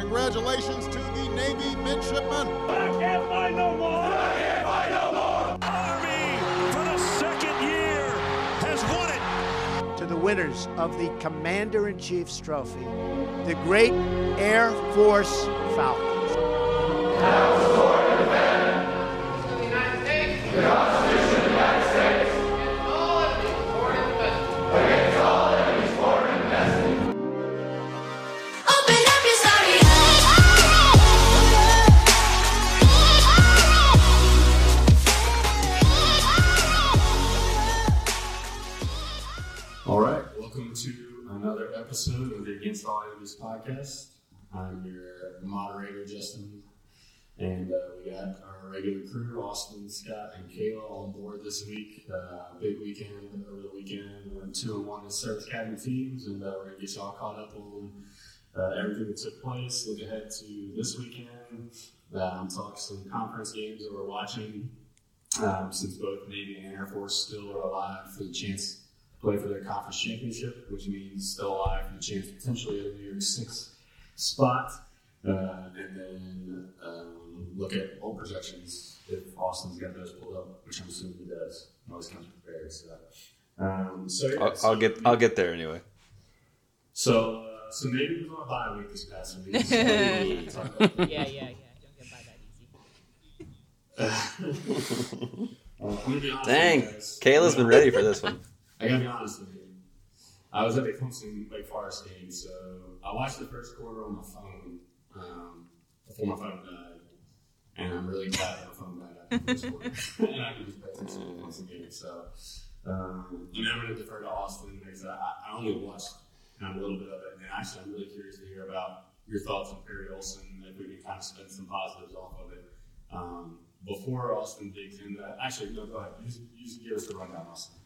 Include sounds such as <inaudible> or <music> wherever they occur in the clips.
Congratulations to the Navy midshipmen. I can't find no more. I can't find no more. Army, for the second year, has won it. To the winners of the Commander in Chief's Trophy, the great Air Force Falcons. Now the sword and defend. The United States. Another episode of the Against All Enemies podcast. I'm your moderator, Justin, and uh, we got our regular crew, Austin, Scott, and Kayla on board this week. Uh, big weekend over the weekend, two and one in Service Academy teams, and uh, we're gonna get y'all caught up on uh, everything that took place. Look ahead to this weekend. Um, talk some conference games that we're watching. Um, since both Navy and Air Force still are alive for the chance play for their conference championship, which means still alive for the chance potentially of the New Year's Six spot. Uh, and then um, look at bowl projections if Austin's got those pulled up, which I'm assuming he does. Always comes prepared. So, um, so yeah, I'll, so, I'll get I'll get there anyway. So, uh, so maybe we're on a bye week this past week. So maybe we can talk about <laughs> yeah, yeah, yeah. Don't get by that easy. <laughs> Uh, I'm gonna be honest Dang, with you guys. Kayla's been ready for this one. I gotta be honest with you. I was at the Clemson Wake Forest game, so I watched the first quarter on my phone um, before my phone died, and I'm really glad that my phone died after the first quarter, <laughs> and I can just pay attention to the Clemson game. So, um, and I'm gonna defer to Austin because I, I only watched kind of a little bit of it, and actually I'm really curious to hear about your thoughts on Perry Olsen, if we can kind of spin some positives off of it. Um, before Austin digs into that, actually, no, go ahead. You you give us the rundown, Austin.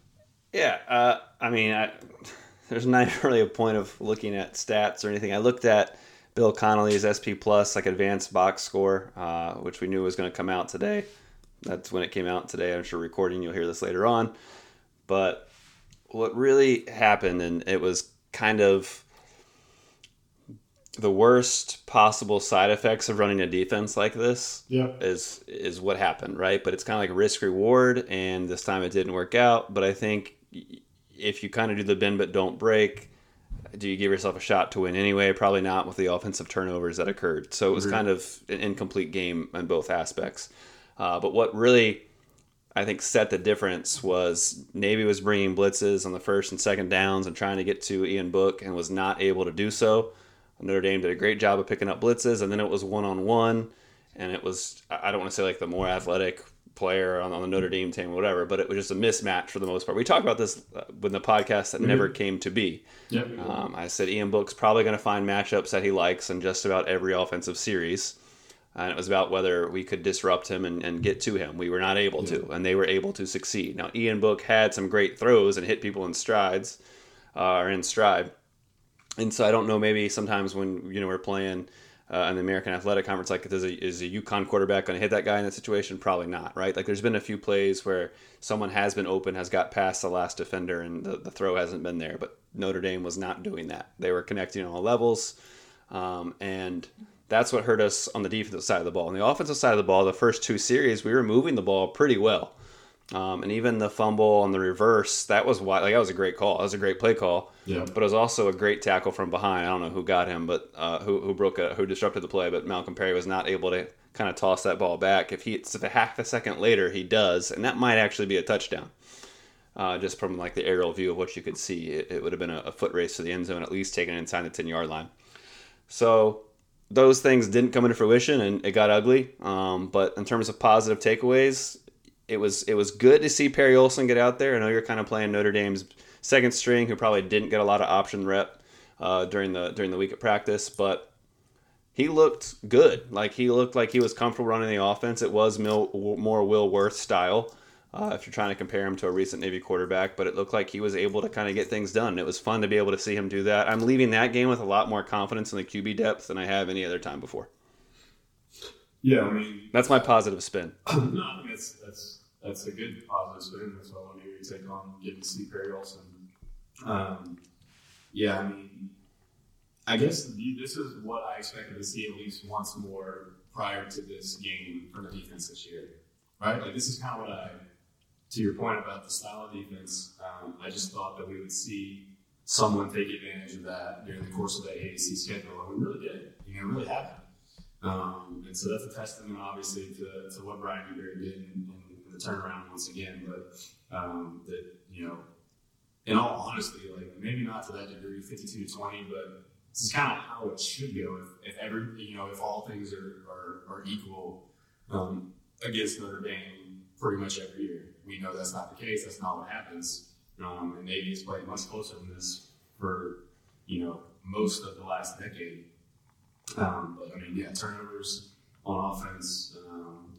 Yeah, uh, I mean, I, <laughs> there's not <laughs> really a point of looking at stats or anything. I looked at Bill Connelly's SP Plus, like advanced box score, uh, which we knew was going to come out today. That's when it came out today. I'm sure recording, you'll hear this later on. But what really happened, and it was kind of the worst possible side effects of running a defense like this Yeah. is is what happened, right? But it's kind of like risk reward, and this time it didn't work out. But I think if you kind of do the bend but don't break, do you give yourself a shot to win anyway? Probably not with the offensive turnovers that occurred. So it was kind of an incomplete game in both aspects. Uh, but what really I think set the difference was Navy was bringing blitzes on the first and second downs and trying to get to Ian Book and was not able to do so. Notre Dame did a great job of picking up blitzes, and then it was one on one, and it was I don't want to say like the more athletic player on, on the Notre Dame team, whatever, but it was just a mismatch for the most part. We talked about this uh, with the podcast that never came to be. Yep. Um, I said Ian Book's probably going to find matchups that he likes in just about every offensive series. And it was about whether we could disrupt him and, and get to him. We were not able to, and they were able to succeed. Now, Ian Book had some great throws and hit people in strides, uh, or in stride. And so I don't know, maybe sometimes when, you know, we're playing uh, in the American Athletic Conference, like is a, is a UConn quarterback going to hit that guy in that situation? Probably not, right? Like there's been a few plays where someone has been open, has got past the last defender, and the, the throw hasn't been there. But Notre Dame was not doing that. They were connecting on all levels. Um, and that's what hurt us on the defensive side of the ball. On the offensive side of the ball, the first two series, we were moving the ball pretty well. Um, and even the fumble on the reverse, that was why, like, that was a great call. That was a great play call. Yeah. But it was also a great tackle from behind. I don't know who got him, but uh, who, who broke a, who disrupted the play. But Malcolm Perry was not able to kind of toss that ball back. If he, if a half a second later he does, and that might actually be a touchdown. Uh, just from like the aerial view of what you could see, it, it would have been a, a foot race to the end zone, at least taken inside the ten yard line. So those things didn't come into fruition, and it got ugly. Um, but in terms of positive takeaways, it was it was good to see Perry Olsen get out there. I know you're kind of playing Notre Dame's second string, who probably didn't get a lot of option rep uh, during the during the week of practice, but he looked good. Like he looked like he was comfortable running the offense. It was Mil- more Will Worth style. Uh, if you're trying to compare him to a recent Navy quarterback, but it looked like he was able to kind of get things done. It was fun to be able to see him do that. I'm leaving that game with a lot more confidence in the QB depth than I have any other time before. Yeah, I mean that's my positive spin. <clears throat> no, I think that's that's that's a good positive spin. That's what I want to hear you take on getting to see Perry Olsen. Um, yeah, I mean, I guess this is what I expected to see at least once more prior to this game from the defense this year, right? Like this is kind of what I, to your point about the style of defense, um, I just thought that we would see someone take advantage of that during the course of the AAC schedule, and we really did. You know, really happened. Um, and so that's a testament, obviously, to, to what Brian Newberry did in, in, turnaround once again. But um, that you know, in all honesty, like maybe not to that degree, fifty-two to twenty, but this is kind of how it should go. If, if every you know, if all things are are, are equal um, against Notre Dame, pretty much every year. We know that's not the case. That's not what happens. Um, and Navy has played much closer than this for you know most of the last decade. Um, but I mean, yeah, turnovers on offense.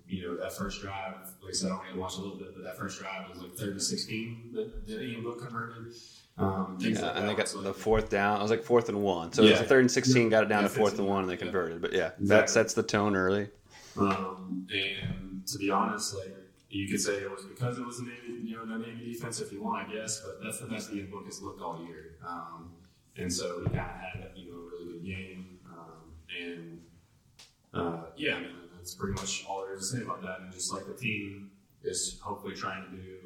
You know, that first drive, like I said, I only watched a little bit, but that first drive was like third and 16 that, that Ian Book converted. Um, yeah, like and they got like, the fourth down. It was like fourth and one. So Yeah. it was a third and 16, got it down Yeah, to fourth and one, and they yeah. converted. But yeah, that sets the tone early. Um, and to be honest, like you could say it was because it was a Navy, you know, the Navy defense if you want, I guess. But that's the best Ian Book has looked all year. Um, and so he kind of had you know a really good game. Um, and uh, yeah, I mean that's pretty much all there is to say about that. And just like the team is hopefully trying to do.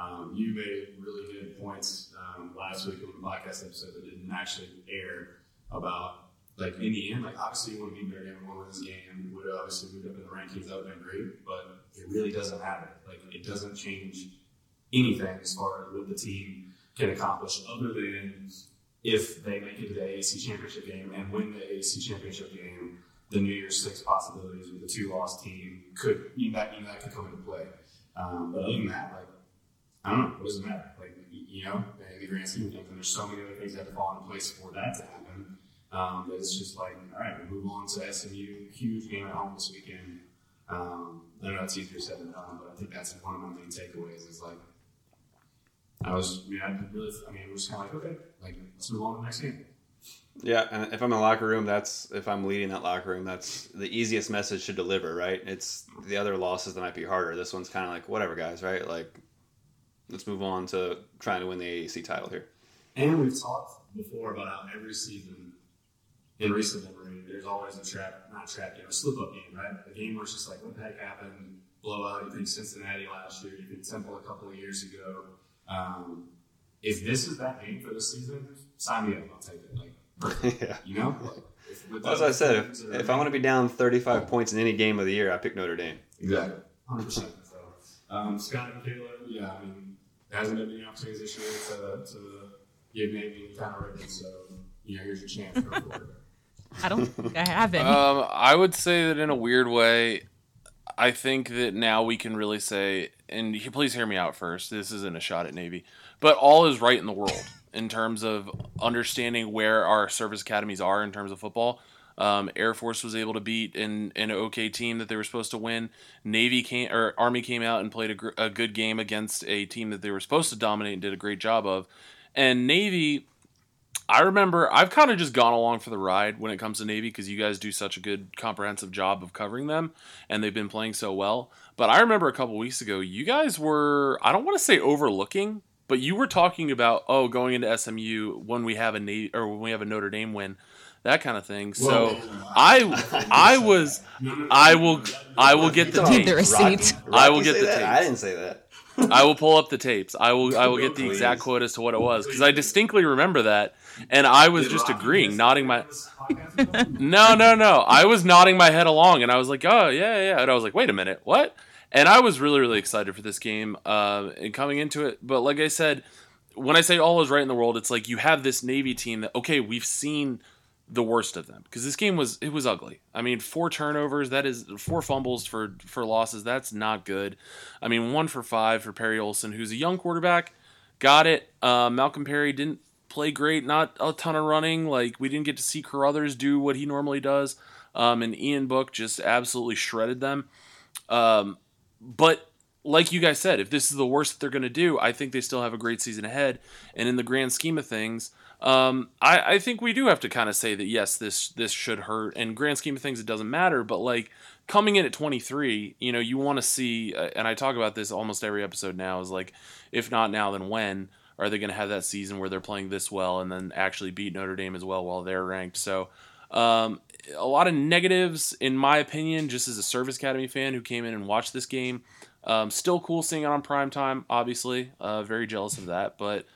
Um, you made really good points um, last week on the podcast episode that didn't actually air about like in the end, like obviously you want to be better than one this game. Would have obviously moved up in the rankings, that would have been great, but it really doesn't matter. Like it doesn't change anything as far as what the team can accomplish, other than if they make it to the AAC championship game and win the AAC championship game, the New Year's Six possibilities with the two loss team could you know, that you know, that could come into play. Um, but other than that, like I don't know, what does it matter? Like you know, the grand scheme of things, and there's so many other things that have to fall into place for that to happen. Um, but it's just like, all right, we move on to SMU, huge game at home this weekend. Um, I know it's easier said than done, but I think that's one of my main takeaways. Is like, I was, I I really, I mean, it was kind of like, okay, like let's move on to the next game. Yeah, and if I'm in the locker room, that's if I'm leading that locker room, that's the easiest message to deliver, right? It's the other losses that might be harder. This one's kind of like whatever, guys, right? Like, let's move on to trying to win the AAC title here. And we've talked before about how every season in recent memory, there's always a trap, not trap game, a slip up game, right? A game where it's just like, what the heck happened? Blowout. You think Cincinnati last year, you think Temple a couple of years ago. Um, if this is that game for this season, sign me up. I'll take it. Like, perfect. <laughs> yeah. You know? Like, if, with As I said, if, if I want to be down 35 points in any game of the year, I pick Notre Dame. Exactly. 100%. So, um, Scott and Kayla, yeah, I mean, there hasn't been any opportunities this year to, to give maybe any kind of ribbon, so, you know, here's your chance. Go for it. I don't think I haven't. Um, I would say that in a weird way, I think that now we can really say, and please hear me out first. This isn't a shot at Navy, but all is right in the world in terms of understanding where our service academies are in terms of football. Um, Air Force was able to beat an, an okay team that they were supposed to win. Navy came or Army came out and played a, gr- a good game against a team that they were supposed to dominate and did a great job of. And Navy, I remember I've kind of just gone along for the ride when it comes to Navy because you guys do such a good comprehensive job of covering them and they've been playing so well. But I remember a couple weeks ago, you guys were I don't want to say overlooking, but you were talking about oh going into SMU when we have a Navy or when we have a Notre Dame win, that kind of thing. So I I was I will I will get the Need the tapes. receipts. I will get the that? tapes. I didn't say that. I will pull up the tapes. I will I will get the exact quote as to what it was because I distinctly remember that, and I was just agreeing, nodding my. <laughs> No, no, no. I was nodding my head along, and I was like, "Oh, yeah, yeah." And I was like, "Wait a minute, what?" And I was really, really excited for this game uh, and coming into it. But like I said, when I say all is right in the world, it's like you have this Navy team that okay, we've seen the worst of them because this game was it was ugly. I mean, four turnovers, that is four fumbles for for losses. That's not good. I mean, one for five for Perry Olsen, who's a young quarterback. Got it. Uh, Malcolm Perry didn't play great, not a ton of running. Like we didn't get to see Carothers do what he normally does. Um, and Ian Book just absolutely shredded them. Um, but like you guys said, if this is the worst that they're going to do, I think they still have a great season ahead. And in the grand scheme of things, um, I, I think we do have to kind of say that yes, this this should hurt. And grand scheme of things, it doesn't matter. But like coming in at 23, you know, you want to see, uh, and I talk about this almost every episode now. Is like, if not now, then when are they going to have that season where they're playing this well and then actually beat Notre Dame as well while they're ranked? So. Um, a lot of negatives, in my opinion, just as a Service Academy fan who came in and watched this game. Um, still cool seeing it on prime time, obviously. Uh, very jealous of that. But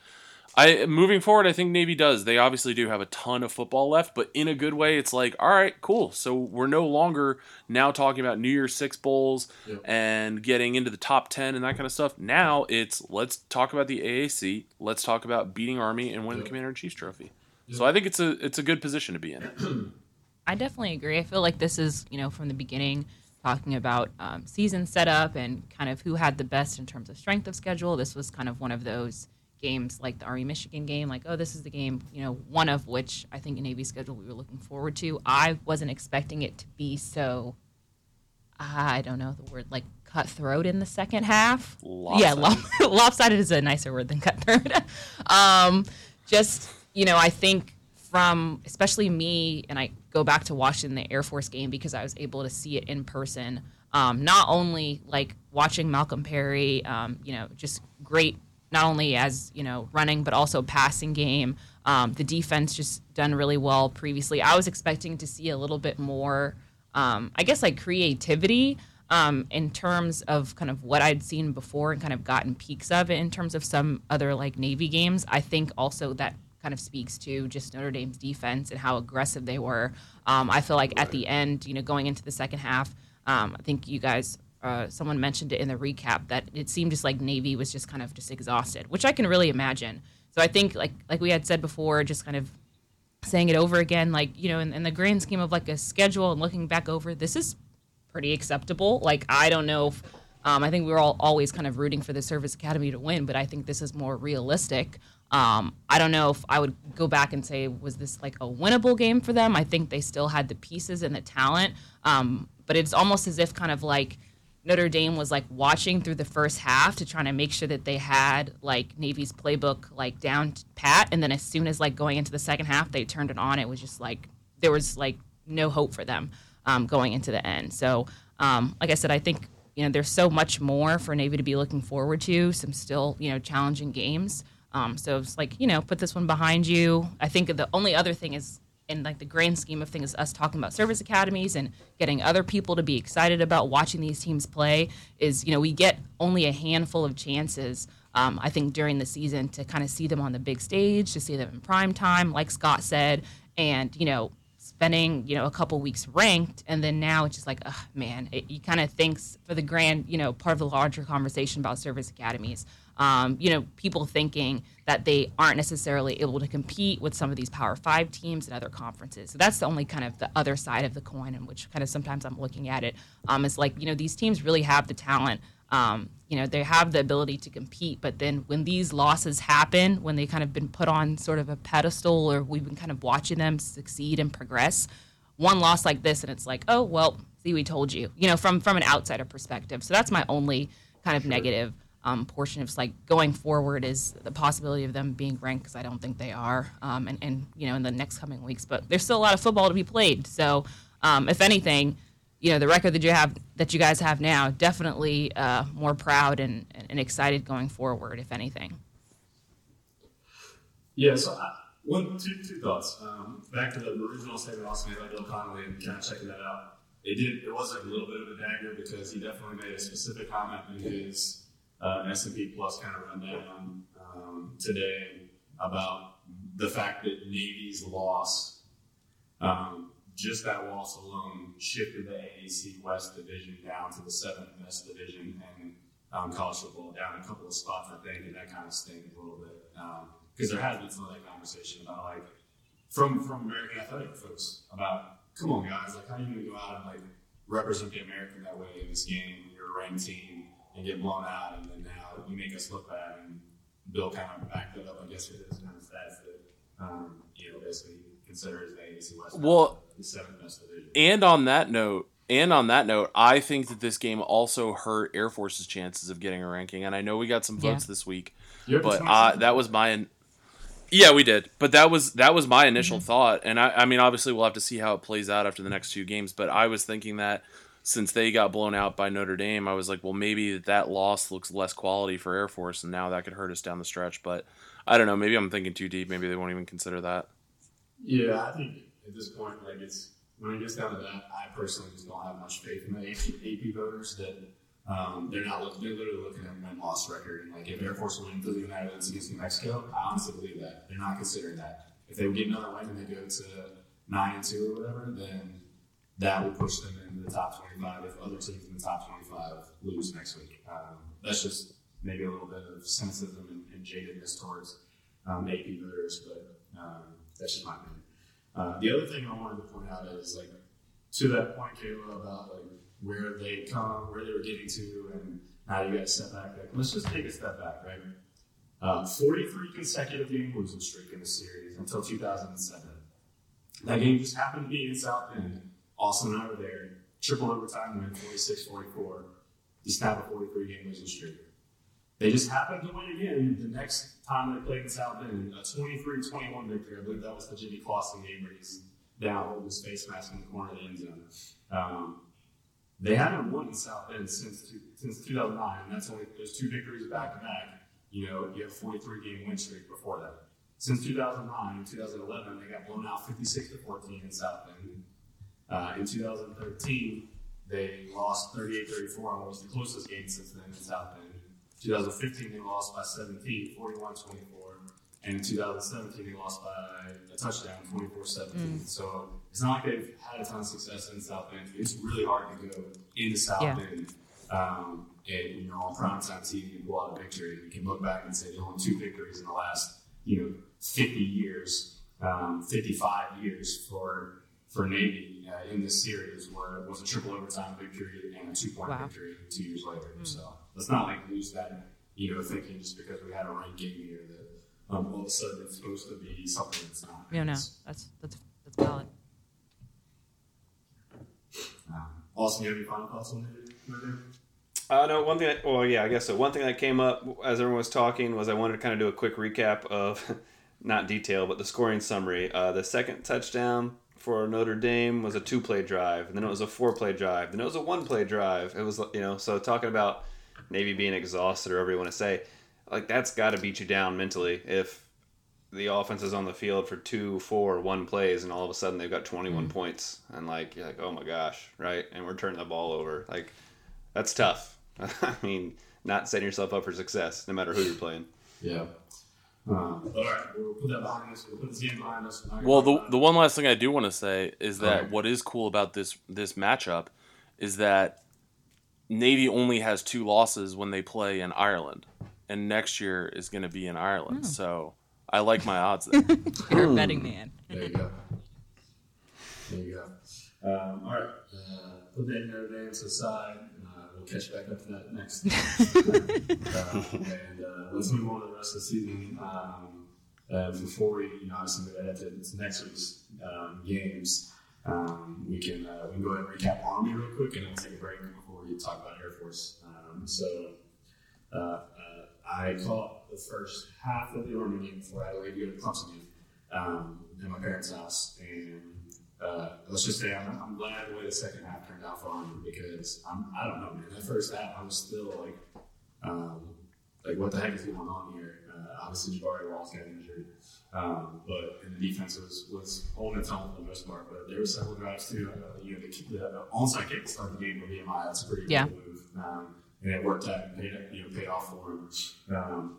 I moving forward, I think Navy does. They obviously do have a ton of football left, but in a good way. It's like, all right, cool. So we're no longer now talking about New Year's Six bowls and getting into the top ten and that kind of stuff. Now it's let's talk about the AAC. Let's talk about beating Army and winning the Commander in Chiefs trophy. So I think it's a it's a good position to be in. <clears throat> I definitely agree. I feel like this is, you know, from the beginning, talking about um, season setup and kind of who had the best in terms of strength of schedule. This was kind of one of those games like the Army Michigan game, like, oh, this is the game, you know, one of which I think in Navy schedule we were looking forward to. I wasn't expecting it to be so, I don't know the word, like cutthroat in the second half. Yeah, Lopsided. lop- <laughs> lopsided is a nicer word than cutthroat. <laughs> um, just, you know, I think from especially me, and I go back to watching the Air Force game because I was able to see it in person. Um, not only like watching Malcolm Perry, um, you know, just great, not only as you know running but also passing game. Um, the defense just done really well previously. I was expecting to see a little bit more, um, I guess, like creativity um, in terms of kind of what I'd seen before and kind of gotten peaks of it in terms of some other like Navy games. I think also that kind of speaks to just Notre Dame's defense and how aggressive they were. Um, I feel like at the end, you know, going into the second half, um, I think you guys, uh, someone mentioned it in the recap that it seemed just like Navy was just kind of just exhausted, which I can really imagine. So I think like like we had said before, just kind of saying it over again, like you know, in, in the grand scheme of like a schedule and looking back over, this is pretty acceptable. Like I don't know if um, I think we were all always kind of rooting for the Service Academy to win, but I think this is more realistic. Um, I don't know if I would go back and say was this like a winnable game for them. I think they still had the pieces and the talent, um, but it's almost as if kind of like Notre Dame was like watching through the first half to try to make sure that they had like Navy's playbook like down pat, and then as soon as like going into the second half, they turned it on. It was just like there was like no hope for them um, going into the end. So, um, like I said, I think you know there's so much more for Navy to be looking forward to. Some still you know challenging games. Um, so it's like you know put this one behind you. I think the only other thing is in like the grand scheme of things, us talking about service academies and getting other people to be excited about watching these teams play is, you know, we get only a handful of chances. Um, I think during the season to kind of see them on the big stage, to see them in prime time, like Scott said, and you know, spending you know a couple weeks ranked, and then now it's just like, oh, man, it, you kind of thinks for the grand, you know, part of the larger conversation about service academies. Um, you know, people thinking that they aren't necessarily able to compete with some of these Power Five teams and other conferences. So that's the only kind of the other side of the coin, in which kind of sometimes I'm looking at it. Um, is like, you know, these teams really have the talent. Um, you know, they have the ability to compete, but then when these losses happen, when they kind of been put on sort of a pedestal, or we've been kind of watching them succeed and progress, one loss like this, and it's like, oh well, see, we told you. You know, from from an outsider perspective. So that's my only kind of negative um, portion of like going forward is the possibility of them being ranked because I don't think they are, um, and, and you know in the next coming weeks. But there's still a lot of football to be played. So um, if anything, you know the record that you have that you guys have now definitely uh, more proud and, and excited going forward. If anything, Yeah, so I, one, two, two thoughts. Um, back to the original statement Austin made by Bill Connelly and kind of checking that out. It did. It was like a little bit of a dagger because he definitely made a specific comment in his uh, S&P Plus kind of rundown um, today about the fact that Navy's loss, um, just that loss alone, shifted the AAC West division down to the seventh best division, and um, college football down a couple of spots, I think, and that kind of stings a little bit because there has been some of that conversation about like from from American athletic folks about come on guys, like how are you going to go out and like represent the American that way in this game? You're a ranked team and get blown out, and then now you make us look bad. And Bill kind of backed it up, I guess, with his kind of stats that Um, you know, basically consider as the AFC West Well, the seventh best division. And on that note, and on that note, I think that this game also hurt Air Force's chances of getting a ranking. And I know we got some votes Yeah. this week, You have but uh, that was my. Yeah, we did, but that was that was my initial Mm-hmm. thought, and I, I mean, obviously, we'll have to see how it plays out after the next two games. But I was thinking that since they got blown out by Notre Dame, I was like, well, maybe that loss looks less quality for Air Force, and now that could hurt us down the stretch. But I don't know. Maybe I'm thinking too deep. Maybe they won't even consider that. Yeah, I think at this point, like it's when it gets down to that, I personally just don't have much faith in the AP, voters that um, they're not. They're literally looking at win loss record. And like if Air Force win through the United States against New Mexico, I honestly believe that they're not considering that. If they get another win and they go to nine and two or whatever, then that would push them into the top twenty-five. If other teams in the top twenty-five lose next week, um, that's just maybe a little bit of cynicism and, and jadedness towards um, AP voters, but um, that's just my opinion. Uh, the other thing I wanted to point out is like to that point, Kayla, about like where they come, where they were getting to, and now you to step back. Like, let's just take a step back, right? Uh, 43 consecutive game losing streak in the series until 2007. That game just happened to be in South Bend. Austin and I were there. Triple overtime win, 46-44. Just have a 43 game losing streak. They just happened to win again the next time they played in South Bend, a 23-21 victory. I believe that was the Jimmy Clausen game where he's down holding his face mask in the corner of the end zone. Um, they haven't won in South Bend since since 2009, and that's only those two victories back to back. You know, you have 43 game win streak before that. Since 2009 and 2011, they got blown out 56 to 14 in South Bend. Uh, in 2013, they lost 38-34 on what was the closest game since then in South Bend. 2015, they lost by 17, 41-24. And in 2017, they lost by a touchdown, 24-17. So it's not like they've had a ton of success in South Bend. It's really hard to go into South Yeah. Bend um, and, you know, on primetime TV and pull out a victory. You can look back and say they only two victories in the last, you know, 50 years, um, 55 years for for Navy uh, in this series, where it was a triple overtime victory and a two point Wow. victory two years later. So let's not like lose that, you know, thinking just because we had a ranked game here that um, all of a sudden it's supposed to be something that's not. No, no, that's that's that's valid. Um, Austin, you have any final thoughts on that? Uh, no, one thing. That, well, yeah, I guess so. One thing that came up as everyone was talking was I wanted to kind of do a quick recap of, <laughs> not detail, but the scoring summary. Uh, the second touchdown for Notre Dame was a two-play drive, and then it was a four-play drive, then it was a one-play drive. It was, you know, so talking about Navy being exhausted or whatever you want to say, like that's got to beat you down mentally if the offense is on the field for two, four, one plays, and all of a sudden they've got 21 points, and like you're like, oh my gosh, right? And we're turning the ball over, like that's tough. <laughs> I mean, not setting yourself up for success, no matter who you're playing. Yeah. Um, all right, we'll put that behind us. We'll put this game behind us. Well, the the one last thing I do want to say is that Okay. what is cool about this this matchup is that Navy only has two losses when they play in Ireland, and next year is going to be in Ireland. So I like my odds <laughs> there. You're a betting man. There you go. There you go. Um, all right. Uh, put that Notre Dame aside. Uh, we'll catch back up to that next. uh, <laughs> and uh, let's move on to the rest of the season. Um, uh, before we, you know, obviously move ahead to, to next week's um, games, um, we can uh, we can go ahead and recap Army real quick, and then take a break before we talk about Air Force. Um, so. Uh, uh, I caught the first half of the Army game before I had to to to Clemson game um, at my parents' house, and uh, let's just say I'm, I'm glad the way the second half turned out for Army because I'm, I don't know, man. That first half, I was still like, um, like what the heck is going on here? Uh, obviously, Jabari Laws got injured, um, but and the defense was was holding its own for the most part. But there were several drives too. Uh, you know, the, the onside kick to start the game for VMI. That's a pretty Yeah. good move. Um, and it worked out and paid, you know, paid off for him. Um,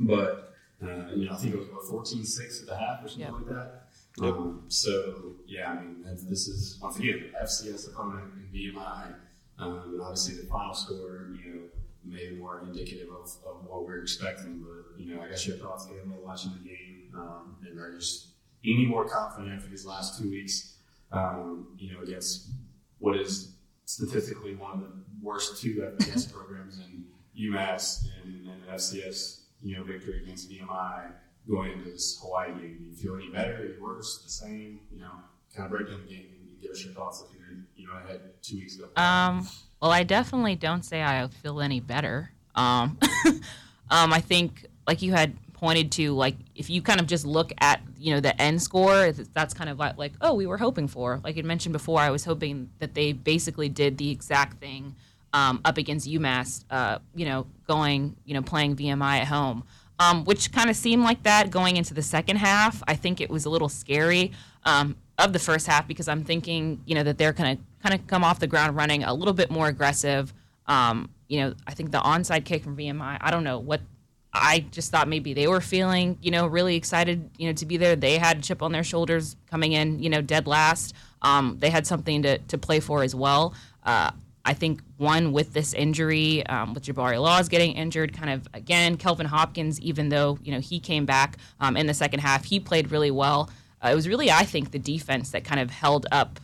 but uh, you know, I think it was what 14-6 at the half or something Yeah. like that. Um, so yeah, I mean, that's, this is once again FCS opponent and VMI, um, and obviously the final score, you know, maybe more indicative of, of what we're expecting. But you know, I guess your thoughts, Kayla, watching the game, um, and are you just any more confident after these last two weeks? Um, you know, against what is statistically one of the worst two FBS programs in UMass and, and FCS, you know, victory against VMI. going into this Hawaii game? Do you feel any better, any worse, the same? You know, kind of break down the game and give us your thoughts looking at, you know, ahead two weeks ago. Um, well, I definitely don't say I feel any better. Um, <laughs> um, I think, like you had pointed to, like if you kind of just look at you know the end score, that's kind of like, like oh, we were hoping for. Like you mentioned before, I was hoping that they basically did the exact thing um, up against UMass. Uh, you know, going you know playing VMI at home. Um, which kind of seemed like that going into the second half. I think it was a little scary um, of the first half because I'm thinking, you know, that they're going to kind of come off the ground running a little bit more aggressive. Um, you know, I think the onside kick from VMI, I don't know what I just thought maybe they were feeling, you know, really excited, you know, to be there. They had a chip on their shoulders coming in, you know, dead last. Um, they had something to, to play for as well. Uh, I think one with this injury, um, with Jabari Laws getting injured, kind of again, Kelvin Hopkins, even though you know he came back um, in the second half, he played really well. Uh, it was really, I think, the defense that kind of held up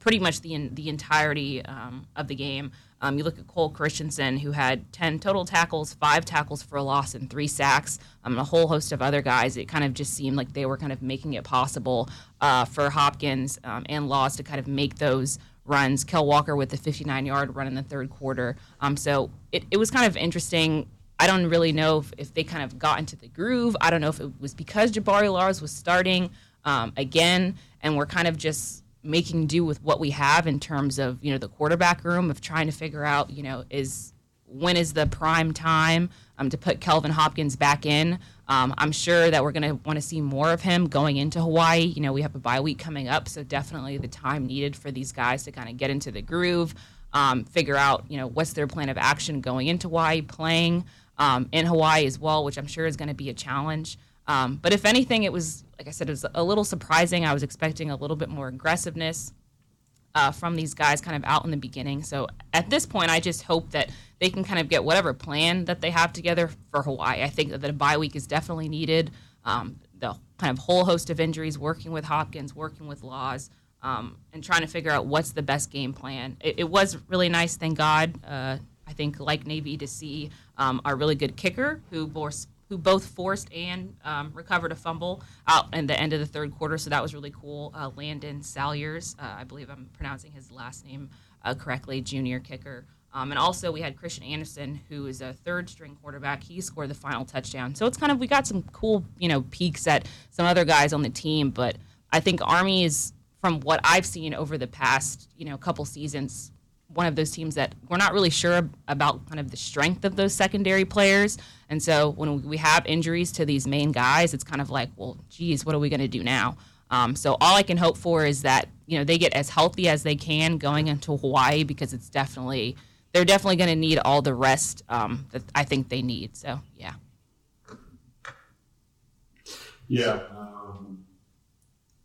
pretty much the the entirety um, of the game. Um, you look at Cole Christensen, who had 10 total tackles, five tackles for a loss, and three sacks, um, and a whole host of other guys. It kind of just seemed like they were kind of making it possible uh, for Hopkins um, and Laws to kind of make those runs. Kell Walker with the 59 yard run in the third quarter. Um, so it, it was kind of interesting. I don't really know if, if they kind of got into the groove. I don't know if it was because Jabari Laws was starting um, again, and we're kind of just making do with what we have in terms of you know the quarterback room of trying to figure out you know is when is the prime time um, to put Kelvin Hopkins back in. Um, I'm sure that we're going to want to see more of him going into Hawaii. You know, we have a bye week coming up, so definitely the time needed for these guys to kind of get into the groove, um, figure out, you know, what's their plan of action going into Hawaii, playing um, in Hawaii as well, which I'm sure is going to be a challenge. Um, but if anything, it was, like I said, it was a little surprising. I was expecting a little bit more aggressiveness uh, from these guys kind of out in the beginning. So at this point, I just hope that they can kind of get whatever plan that they have together for Hawaii. I think that a bye week is definitely needed. Um, the kind of whole host of injuries, working with Hopkins, working with Laws, um, and trying to figure out what's the best game plan. It, it was really nice, thank God. Uh, I think, like Navy, to see um, our really good kicker who bore who both forced and um, recovered a fumble out in the end of the third quarter. So that was really cool. Uh, Landon Salyers, uh, I believe I'm pronouncing his last name uh, correctly, junior kicker. Um, and also we had Christian Anderson, who is a third string quarterback. He scored the final touchdown. So it's kind of we got some cool, you know, peaks at some other guys on the team. But I think Army is, from what I've seen over the past, you know, couple seasons, one of those teams that we're not really sure about kind of the strength of those secondary players. And so when we have injuries to these main guys, it's kind of like, well, geez, what are we going to do now? Um, so all I can hope for is that you know they get as healthy as they can going into Hawaii because it's definitely they're definitely going to need all the rest um, that I think they need. So yeah. Yeah, um,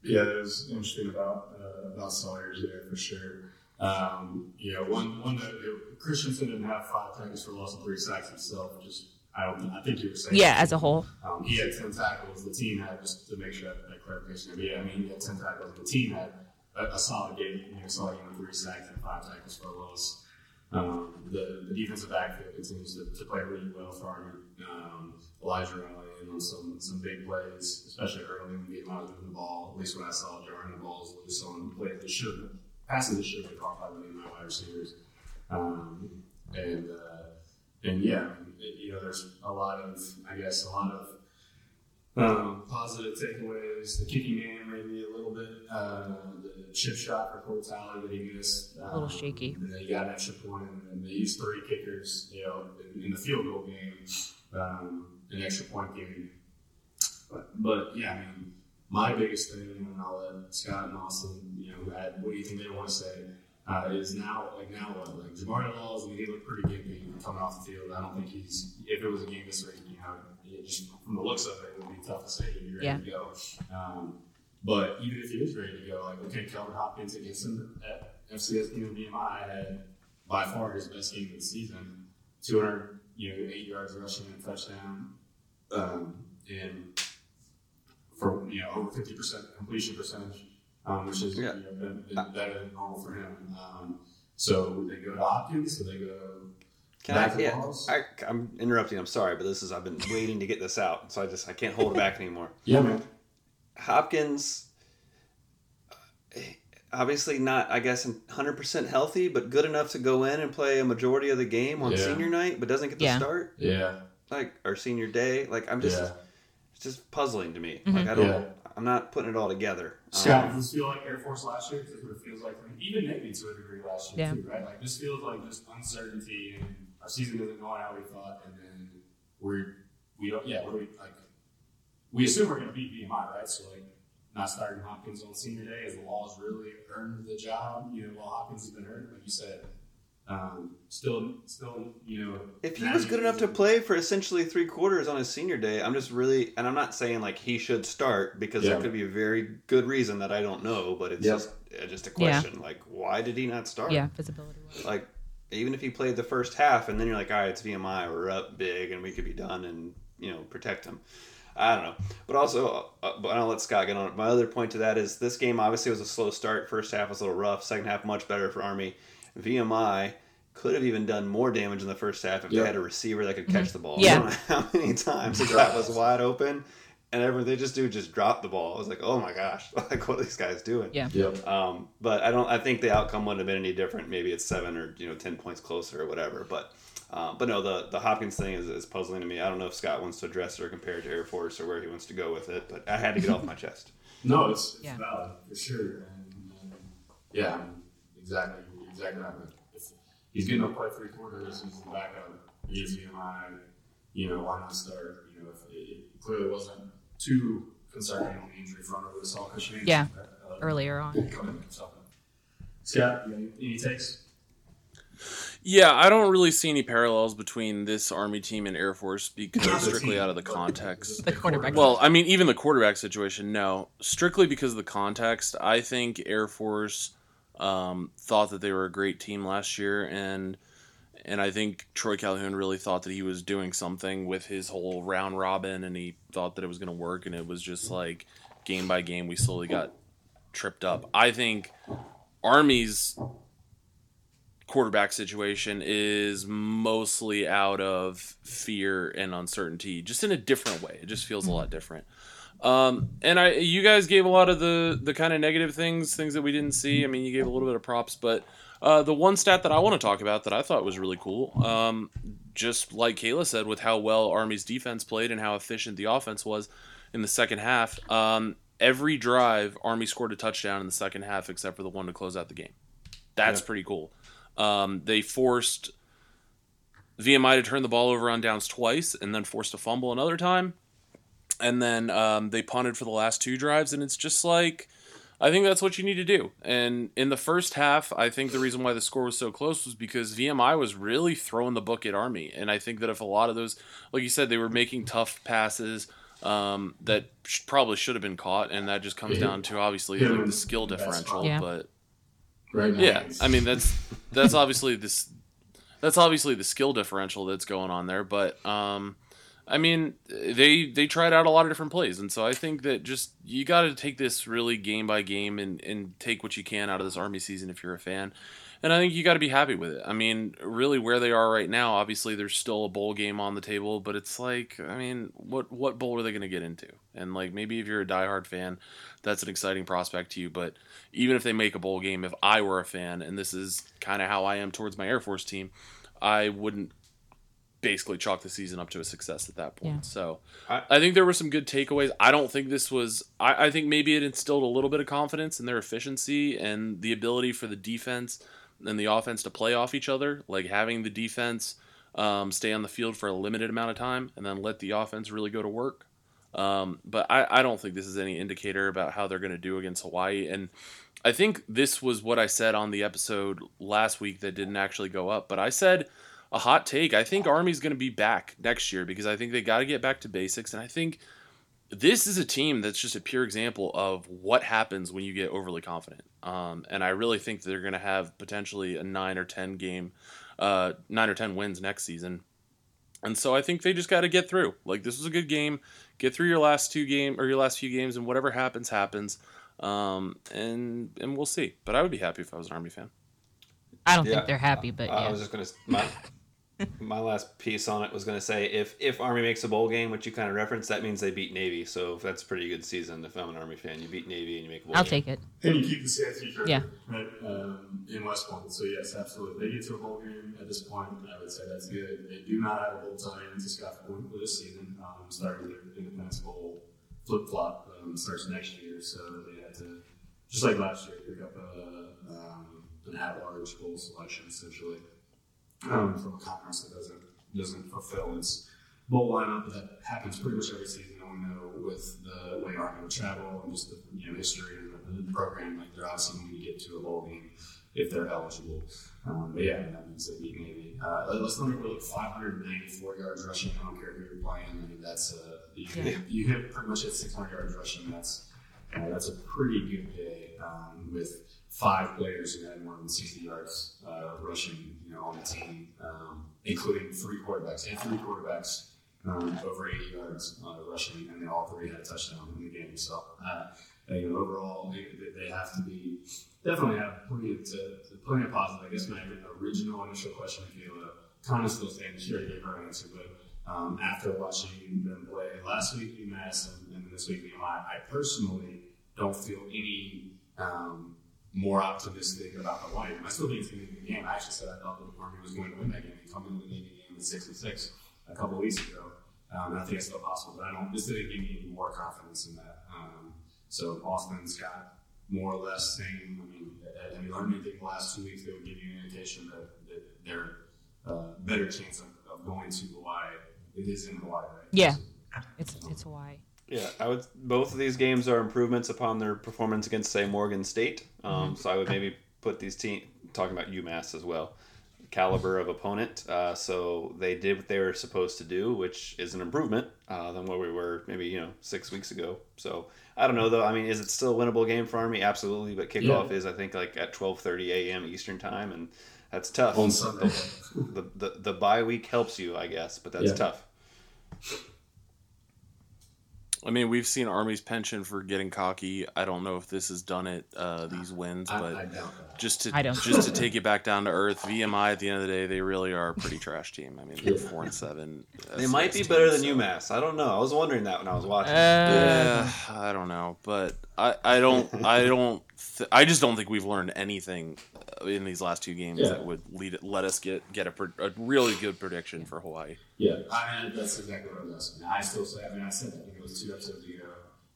yeah, that was interesting about uh, about Salyers there for sure. Um, you know, one one that Christensen didn't have five tackles for loss and three sacks himself. Just I don't. I think you were saying. Yeah, as a whole. Um, he had ten tackles. The team had just to make sure that, that clarification. Yeah, I mean he had ten tackles. The team had a, a solid game. You know, solid you know three sacks and five tackles for a loss. Um, the, the defensive backfield continues to, to play really well for Army. Um, Elijah Riley on some some big plays, especially early when we get out moving the ball. At least when I saw Jordan the balls loose on plays that should passes that should have been caught by the my wide receivers. Um, and uh, and yeah, you know, there's a lot of I guess a lot of um, positive takeaways. The kicking game maybe a little bit. Uh, the chip shot for Cole Talley that he missed. Um, a little shaky. And then he got an extra point, and they used three kickers. You know, in, in the field goal game, um, an extra point game. But, but yeah, I mean, my biggest thing, and I'll let Scott and Austin, you know, add what do you think they want to say, uh, is now, like, now what? Like, Jabari Laws, I mean, he looked pretty good coming off the field. I don't think he's, if it was a game this week, you know, just from the looks of it, it would be tough to say he'd be ready yeah. to go. Um, but even if he is ready to go, like, okay, Kelvin Hopkins against him at FCS and VMI had by far his best game of the season 200, you know, eight yards rushing and a touchdown. Um, and for you know over fifty percent completion percentage, um, which is yeah. you know, been, been better than normal for him. Um, so they go to Hopkins, so they go Can I, yeah, I, I'm interrupting. I'm sorry, but this is I've been waiting to get this out, so I just I can't hold it back anymore. <laughs> Yeah, man. Hopkins, obviously not, I guess, 100% healthy, but good enough to go in and play a majority of the game on Yeah. senior night, but doesn't get the Yeah. start, Yeah. like or senior day. Like I'm just, Yeah. It's just puzzling to me. Mm-hmm. Like I don't, Yeah. I'm not putting it all together. Scott, Um, does this feel like Air Force last year? Because it feels like even maybe to a degree last year Yeah. too, right? Like this feels like just uncertainty and our season isn't going how we thought, and then we're we don't yeah what do we like we assume we're going to beat VMI, right? So like not starting Hopkins on senior day as the Laws really earned the job. You know, while Hopkins has been hurt, like you said, um, still still you know if he was good enough to play for essentially three quarters on his senior day, I'm just really, and I'm not saying like he should start because Yeah. there could be a very good reason that I don't know, but it's Yep. just uh, just a Yeah. question. Like, why did he not start? Yeah, visibility. like even if he played the first half and then you're like, all right, it's VMI, we're up big and we could be done and you know protect him. I don't know, but also, uh, but I'll let Scott get on it. My other point to that is this game obviously was a slow start. First half was a little rough. Second half much better for Army. VMI could have even done more damage in the first half if Yeah. they had a receiver that could catch the ball. Yeah. <laughs> I don't know how many times the guy was wide open and everyone they just do just drop the ball. I was like, oh my gosh, <laughs> like what are these guys doing? Yeah. Yep. Um, but I don't. I think the outcome wouldn't have been any different. Maybe it's seven or you know ten points closer or whatever. But um, but no, the the Hopkins thing is, is puzzling to me. I don't know if Scott wants to address it or compare it to Air Force or where he wants to go with it. But I had to get off my chest. No, it's, it's Yeah. valid for sure. And, um, yeah, exactly, exactly right. If he's getting to play three quarters, he's the backup. He is VMI. You know, why not start? You know, if it, it clearly wasn't too concerning on the injury front over this all cushioning. Yeah. Uh, Earlier on. Come in, so. Scott, you got any, any takes? Yeah, I don't really see any parallels between this Army team and Air Force because strictly out of the context. The quarterback. Well, I mean, even the quarterback situation, no. Strictly because of the context, I think Air Force um, thought that they were a great team last year, and and I think Troy Calhoun really thought that he was doing something with his whole round robin, and he thought that it was going to work, and it was just like game by game, we slowly got tripped up. I think Army's quarterback situation is mostly out of fear and uncertainty, just in a different way. It just feels a lot different. Um, and I, you guys gave a lot of the the kind of negative things, things that we didn't see. I mean, you gave a little bit of props, but uh, the one stat that I want to talk about that I thought was really cool, um, just like Kayla said, with how well Army's defense played and how efficient the offense was in the second half. Um, every drive, Army scored a touchdown in the second half, except for the one to close out the game. That's pretty cool. Um, they forced VMI to turn the ball over on downs twice, and then forced a fumble another time, and then um, they punted for the last two drives. And it's just like, I think that's what you need to do. And in the first half, I think the reason why the score was so close was because VMI was really throwing the book at Army, and I think that if a lot of those, like you said, they were making tough passes. Um, that sh- probably should have been caught, and that just comes Yeah. down to obviously Yeah, like, the skill differential. Yeah. But Right now, yeah, I mean that's that's obviously this that's obviously the skill differential that's going on there. But um, I mean they they tried out a lot of different plays, and so I think that just you got to take this really game by game and and take what you can out of this Army season if you're a fan. And I think you got to be happy with it. I mean, really, where they are right now, obviously, there's still a bowl game on the table, but it's like, I mean, what what bowl are they going to get into? And like, maybe if you're a diehard fan, that's an exciting prospect to you. But even if they make a bowl game, if I were a fan, and this is kind of how I am towards my Air Force team, I wouldn't basically chalk the season up to a success at that point. Yeah. So I- I, think there were some good takeaways. I don't think this was. I, I think maybe it instilled a little bit of confidence in their efficiency and the ability for the defense and the offense to play off each other. Like having the defense um, stay on the field for a limited amount of time and then let the offense really go to work. Um, but I, I don't think this is any indicator about how they're going to do against Hawaii. And I think this was what I said on the episode last week that didn't actually go up. But I said a hot take. I think Army's going to be back next year because I think they got to get back to basics. And I think this is a team that's just a pure example of what happens when you get overly confident. Um, and I really think they're going to have potentially a nine or ten game, uh, nine or ten wins next season. And so I think they just got to get through. Like this was a good game. Get through your last two game or your last few games, and whatever happens, happens. Um, and and we'll see. But I would be happy if I was an Army fan. I don't Yeah. think they're happy, but I yeah. was just gonna. My, my last piece on it was going to say if if Army makes a bowl game, which you kind of referenced, that means they beat Navy. So that's a pretty good season. If I'm an Army fan, you beat Navy and you make a bowl I'll game. take it. And you keep the CIT shirt, Yeah. right, um, in West Point. So yes, absolutely. They get to a bowl game at this point. I would say that's good. They do not have a bowl tie into Scott Point for this season. Um, starting their Independence Bowl flip flop um, starts next year, so they had to just like last year pick up a, um, an at-large bowl selection essentially um, from a conference that doesn't doesn't fulfill its bowl lineup. That happens pretty much every season. And we know with the way Army will travel and just the you know history and the, program, like they're obviously going to get to a bowl game if they're eligible. Um, but yeah, that means they beat Navy. Uh, let's not look 594 yards rushing. I don't care who you're playing. I mean, that's uh, you, Yeah. hit, you hit pretty much at 600 yards rushing. That's uh, that's a pretty good day um, with five players who had more than 60 yards uh, rushing, you know, on the team, um, including three quarterbacks and three quarterbacks um, over 80 yards uh, rushing, and they all three had a touchdown in the game. So, uh, you know, overall, they, they have to be definitely have plenty of, to, plenty of positive. I guess my original initial question, you uh, kind of still stands, she already gave her answer, but um, after watching them play last week, UMass, and, and this week, VMI, I personally don't feel any um, more optimistic about Hawaii. I still think it's going to be a game. I actually said I thought the Army was going to win that game. They come into the game at 66 a couple weeks ago. Um, and I think it's still possible, but I don't. This didn't give me any more confidence in that. Um, so Austin's got more or less same. I mean, have you learned anything the last two weeks that would give you an indication that, that they're uh, better chance of, of going to Hawaii? It is in Hawaii, right? Yeah, it's it's Hawaii. Yeah, I would. Both of these games are improvements upon their performance against, say, Morgan State. Um, Mm-hmm. So I would maybe put these team talking about UMass as well, caliber of opponent. Uh, so they did what they were supposed to do, which is an improvement uh, than where we were maybe you know six weeks ago. So I don't know though. I mean, is it still a winnable game for Army? Absolutely, but kickoff Yeah. is I think like at twelve thirty a.m. Eastern time, and that's tough. On Sunday. the, the the bye week helps you, I guess, but that's Yeah. tough. I mean, we've seen Army's penchant for getting cocky. I don't know if this has done it uh, these wins, I, but I doubt that. just to I don't. just to take it back down to earth, VMI at the end of the day, they really are a pretty trash team. I mean, they're four and seven. They might be FCS better than teams, so- UMass. I don't know. I was wondering that when I was watching. Uh, Yeah, I don't know, but I, I don't I don't th- I just don't think we've learned anything uh, in these last two games Yeah. that would lead let us get get a, pre- a really good prediction for Hawaii. Yeah, I mean, that's exactly what I was asking. I still say, I mean, I said that, I think it was two episodes ago.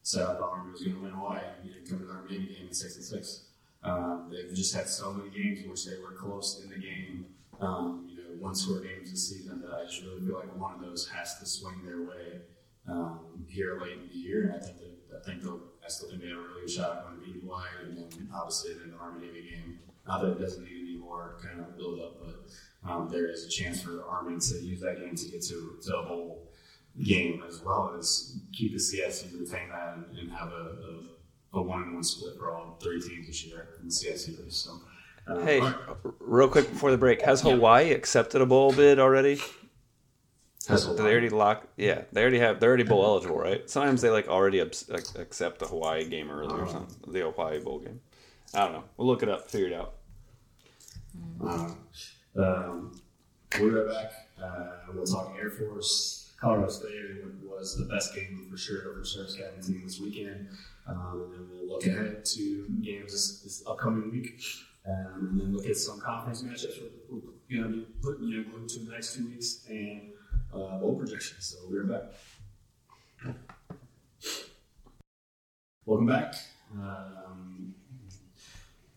So I thought Army was going to win Hawaii and you know, come to the Army Navy game in 66. Um, they've just had so many games in which they were close in the game, um, you know, one score games this season that I just really feel like one of those has to swing their way um, here late in the year. And I think that, I think they'll, I still think they have a really good shot going to beat Hawaii and then obviously then the Army Navy game. Not that it doesn't need any more kind of build up, but um, there is a chance for the Army to use that game to get to, to a bowl game as well as keep the CIC retain that and, and have a, a, a one and one split for all three teams this year in the CIC race. So, uh, Hey, right. real quick before the break, has Hawaii accepted a bowl bid already? Has they already lock? Yeah, they already have. They're already bowl eligible, right? Sometimes they like already accept the Hawaii game early or something. The Hawaii bowl game. I don't know. We'll look it up. Figure it out. Um, um, right back. Uh, we'll talk Air Force. Colorado State was the best game for sure for Service Academy team this weekend. Um, and then we'll look ahead to games this, this upcoming week. Um, and then look at some conference matchups we're, we're going to be putting you know, glued to the next two weeks and uh, bowl projections. So we're back. Welcome back. Um,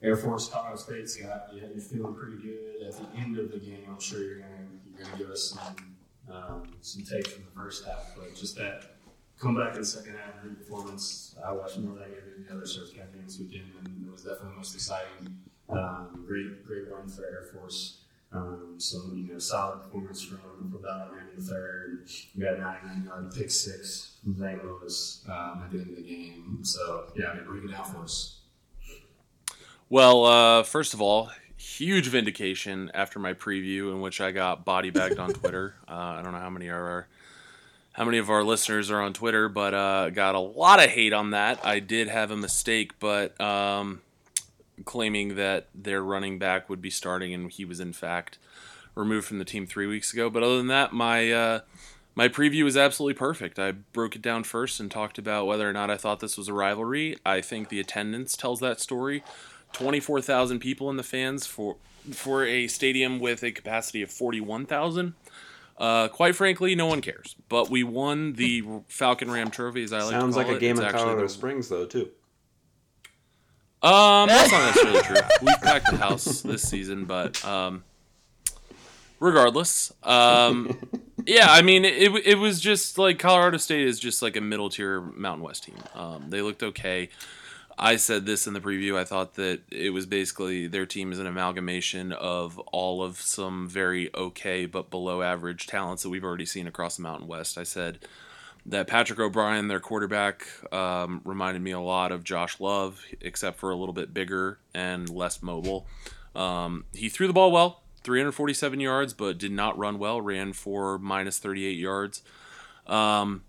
Air Force, Colorado State, Scott. Yeah, you're feeling pretty good at the end of the game. I'm sure you're gonna you're gonna give us some um, some takes from the first half, but just that come back in the second half, great performance. I watched more of that game than the other Surf Cat games weekend, and it was definitely the most exciting. Um, great, great run for Air Force. Um, some you know solid performance from from Donald in the third. We got a 99 yard pick six from Zane Lewis um, at the end of the game. So yeah, I mean, bring it down for us. Well, uh, first of all, huge vindication after my preview in which I got body bagged on Twitter. <laughs> Uh, I don't know how many are our, how many of our listeners are on Twitter, but uh, got a lot of hate on that. I did have a mistake, but um, claiming that their running back would be starting, and he was in fact removed from the team three weeks ago. But other than that, my uh, my preview is absolutely perfect. I broke it down first and talked about whether or not I thought this was a rivalry. I think the attendance tells that story. Twenty four thousand people in the fans for for a stadium with a capacity of forty one thousand. Uh, quite frankly, no one cares. But we won the <laughs> Falcon Ram Trophy, as I like Sounds to call like a it. game It's in actually Colorado the- Springs, though, too. Um, <laughs> that's not necessarily true. We've packed the house this season, but um, regardless, um, yeah, I mean, it it was just like Colorado State is just like a middle tier Mountain West team. Um, they looked okay. I said this in the preview. I thought that it was basically their team is an amalgamation of all of some very okay but below average talents that we've already seen across the Mountain West. I said that Patrick O'Brien, their quarterback, um, reminded me a lot of Josh Love, except for a little bit bigger and less mobile. Um, he threw the ball well, 347 yards, but did not run well. Ran for minus 38 yards. Um,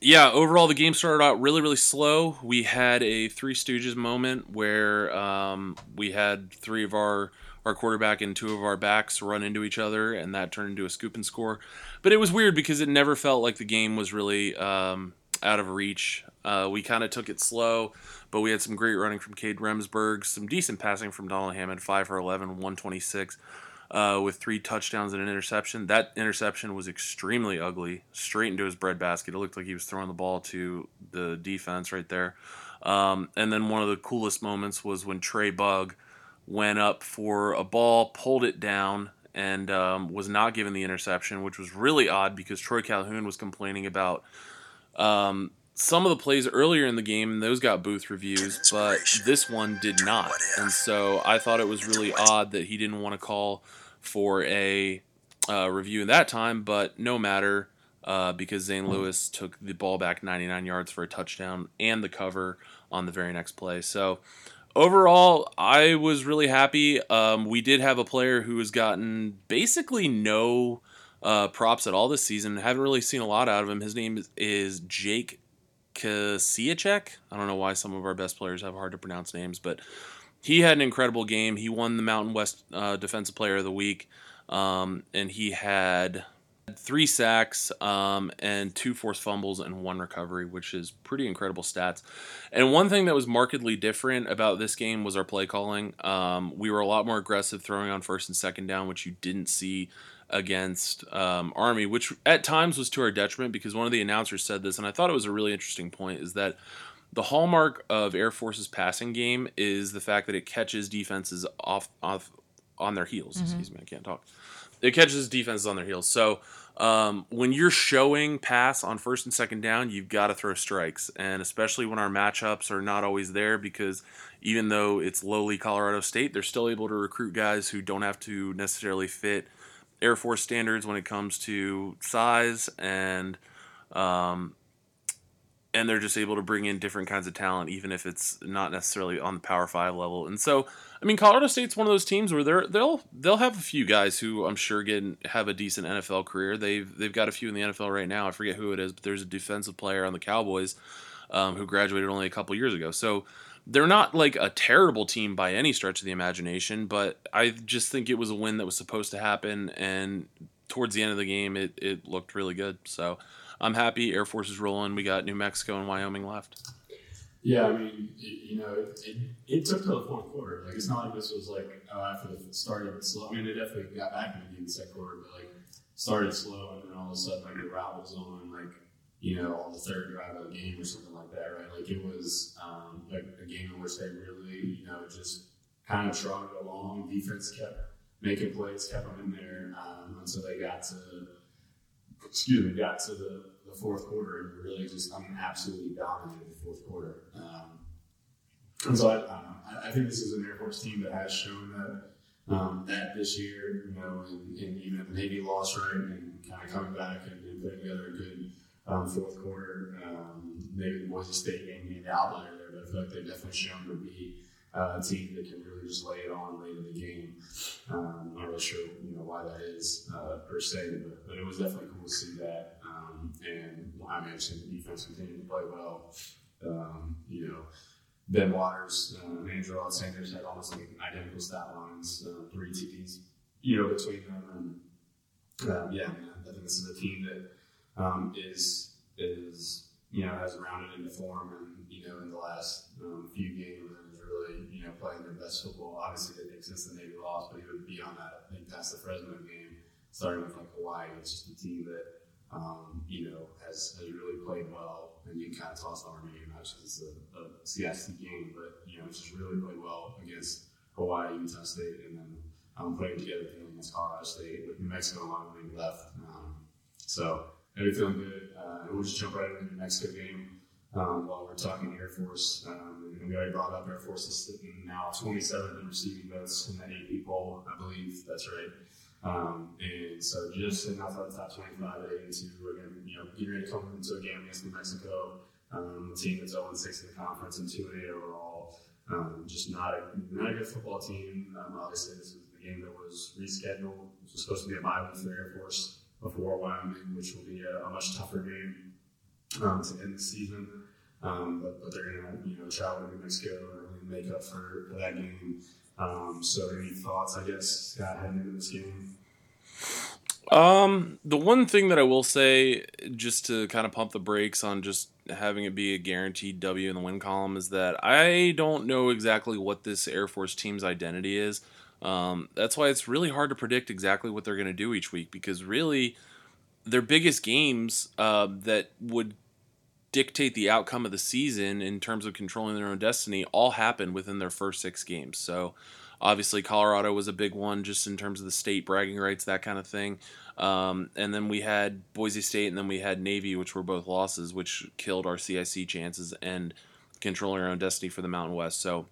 yeah, overall the game started out really, really slow. We had a Three Stooges moment where um, we had three of our our quarterback and two of our backs run into each other, and that turned into a scoop and score. But it was weird because it never felt like the game was really um, out of reach. Uh, we kind of took it slow, but we had some great running from Cade Remsberg, some decent passing from Donald Hammond, 5 for 11, 126, uh, with three touchdowns and an interception. That interception was extremely ugly, straight into his breadbasket. It looked like he was throwing the ball to the defense right there. Um, and then one of the coolest moments was when Trey Bug went up for a ball, pulled it down, and um, was not given the interception, which was really odd because Troy Calhoun was complaining about um, some of the plays earlier in the game, and those got booth reviews, but this one did not. And so I thought it was really odd that he didn't want to call for a uh, review in that time, but no matter. Uh, because Zane Lewis took the ball back 99 yards for a touchdown and the cover on the very next play. So, overall, I was really happy. Um, we did have a player who has gotten basically no uh, props at all this season. Haven't really seen a lot out of him. His name is, is Jake Kasiacek. I don't know why some of our best players have hard to pronounce names, but he had an incredible game. He won the Mountain West uh, Defensive Player of the Week, um, and he had three sacks um, and two forced fumbles and one recovery, which is pretty incredible stats. And one thing that was markedly different about this game was our play calling. Um, we were a lot more aggressive throwing on first and second down, which you didn't see against um, Army, which at times was to our detriment because one of the announcers said this, and I thought it was a really interesting point, is that the hallmark of Air Force's passing game is the fact that it catches defenses off off on their heels. Mhm. Excuse me, I can't talk. It catches defenses on their heels. So um, when you're showing pass on first and second down, you've got to throw strikes, and especially when our matchups are not always there, because even though it's lowly Colorado State, they're still able to recruit guys who don't have to necessarily fit Air Force standards when it comes to size and um, and they're just able to bring in different kinds of talent, even if it's not necessarily on the Power Five level. And so, I mean, Colorado State's one of those teams where they're they'll they'll have a few guys who I'm sure get have a decent NFL career. They've they've got a few in the NFL right now. I forget who it is, but there's a defensive player on the Cowboys um, who graduated only a couple years ago. So they're not like a terrible team by any stretch of the imagination, but I just think it was a win that was supposed to happen, and towards the end of the game, it it looked really good. So. I'm happy. Air Force is rolling. We got New Mexico and Wyoming left. Yeah, I mean, it, you know, it, it, took till the fourth quarter. Like, it's not like this was like oh, after the start of it slow. I mean, it definitely got back in the second quarter, but like started slow, and then all of a sudden, like the route was on, like you know, on the third drive of the game or something like that, right? Like it was um, like a game in which they really, you know, just kind of trotted along. Defense kept making plays, kept them in there um, until they got to excuse me, got to the, the fourth quarter and really just, I mean, absolutely dominated the fourth quarter. Um, and so I, I, I think this is an Air Force team that has shown that um, that this year, you know, and, and even the Navy lost right and kind of coming back and, and putting together a good um, fourth quarter, um, maybe the Boise State game the outlier there, but I feel like they've definitely shown to be uh, team that can really just lay it on late in the game. Um, not really sure, you know, why that is uh, per se, but, but it was definitely cool to see that. Um, and I mentioned the defense continued to play well. Um, you know, Ben Waters uh, and Andrew Sanders had almost like identical stat lines, uh, three TDs you know, between them. And um, yeah, I think this is a team that um, is is you know has rounded into form, and you know, in the last um, few games, really you know playing their best football. Obviously, think since the Navy lost, but he would be on that, I think past the Fresno game, starting with like Hawaii, it's just a team that um, you know has has really played well, and you can kind of toss Army, not just it's a, a CIC game, but you know, it's just really played well against Hawaii, Utah State, and then um, putting together the against Colorado State with New Mexico a long way left. Um, so maybe feeling good. Uh, we'll just jump right into the New Mexico game um, while we're talking Air Force. Um, and we already brought up Air Force is sitting now 27 in receiving votes in the AP poll, I believe that's right. Um, and so just sitting outside the top 25 heading into, again, you know, getting ready to come into a game against New Mexico, um, a team that's 0 6 in the conference and 2 8 overall. Um, just not a, not a good football team. Um, obviously, this is the game that was rescheduled. This was supposed to be a bye week for Air Force before Wyoming, which will be a, a much tougher game um, to end the season. Um, but, but, they're going to you know travel to New Mexico and make up for, for that game. Um, so, any thoughts, I guess, Scott, heading into this game? Um, the one thing that I will say, just to kind of pump the brakes on just having it be a guaranteed W in the win column, is that I don't know exactly what this Air Force team's identity is. Um, that's why it's really hard to predict exactly what they're going to do each week because really, their biggest games uh, that would dictate the outcome of the season in terms of controlling their own destiny all happened within their first six games. So obviously Colorado was a big one just in terms of the state bragging rights, that kind of thing. Um, and then we had Boise State and then we had Navy, which were both losses, which killed our CIC chances and controlling our own destiny for the Mountain West. So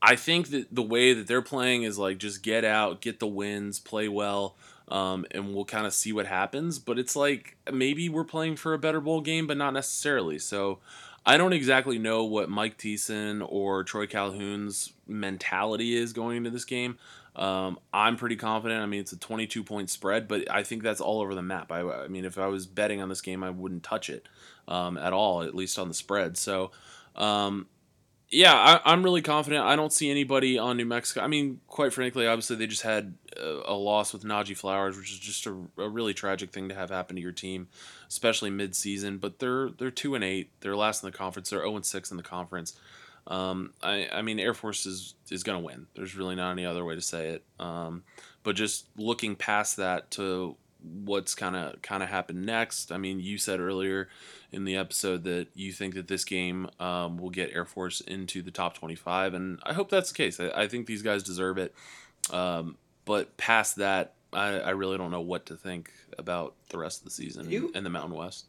I think that the way that they're playing is like just get out, get the wins, play well um, and we'll kind of see what happens. But it's like maybe we're playing for a better bowl game, but not necessarily. So I don't exactly know what Mike Thiessen or Troy Calhoun's mentality is going into this game. Um, I'm pretty confident. I mean, it's a 22 point spread, but I think that's all over the map. I, I mean, if I was betting on this game, I wouldn't touch it um, at all, at least on the spread. So, um, yeah, I, am really confident. I don't see anybody on New Mexico. I mean, quite frankly, obviously they just had a, a loss with Nahje Flowers, which is just a, a, really tragic thing to have happen to your team, especially mid-season. But they're they're two and eight. They're last in the conference. They're zero oh and six in the conference. Um, I, I mean, Air Force is is going to win. There's really not any other way to say it. Um, but just looking past that to what's kind of kind of happened next. I mean, you said earlier in the episode that you think that this game um, will get Air Force into the top 25, and I hope that's the case. I, I think these guys deserve it. Um, but past that, I, I, really don't know what to think about the rest of the season you, in the Mountain West.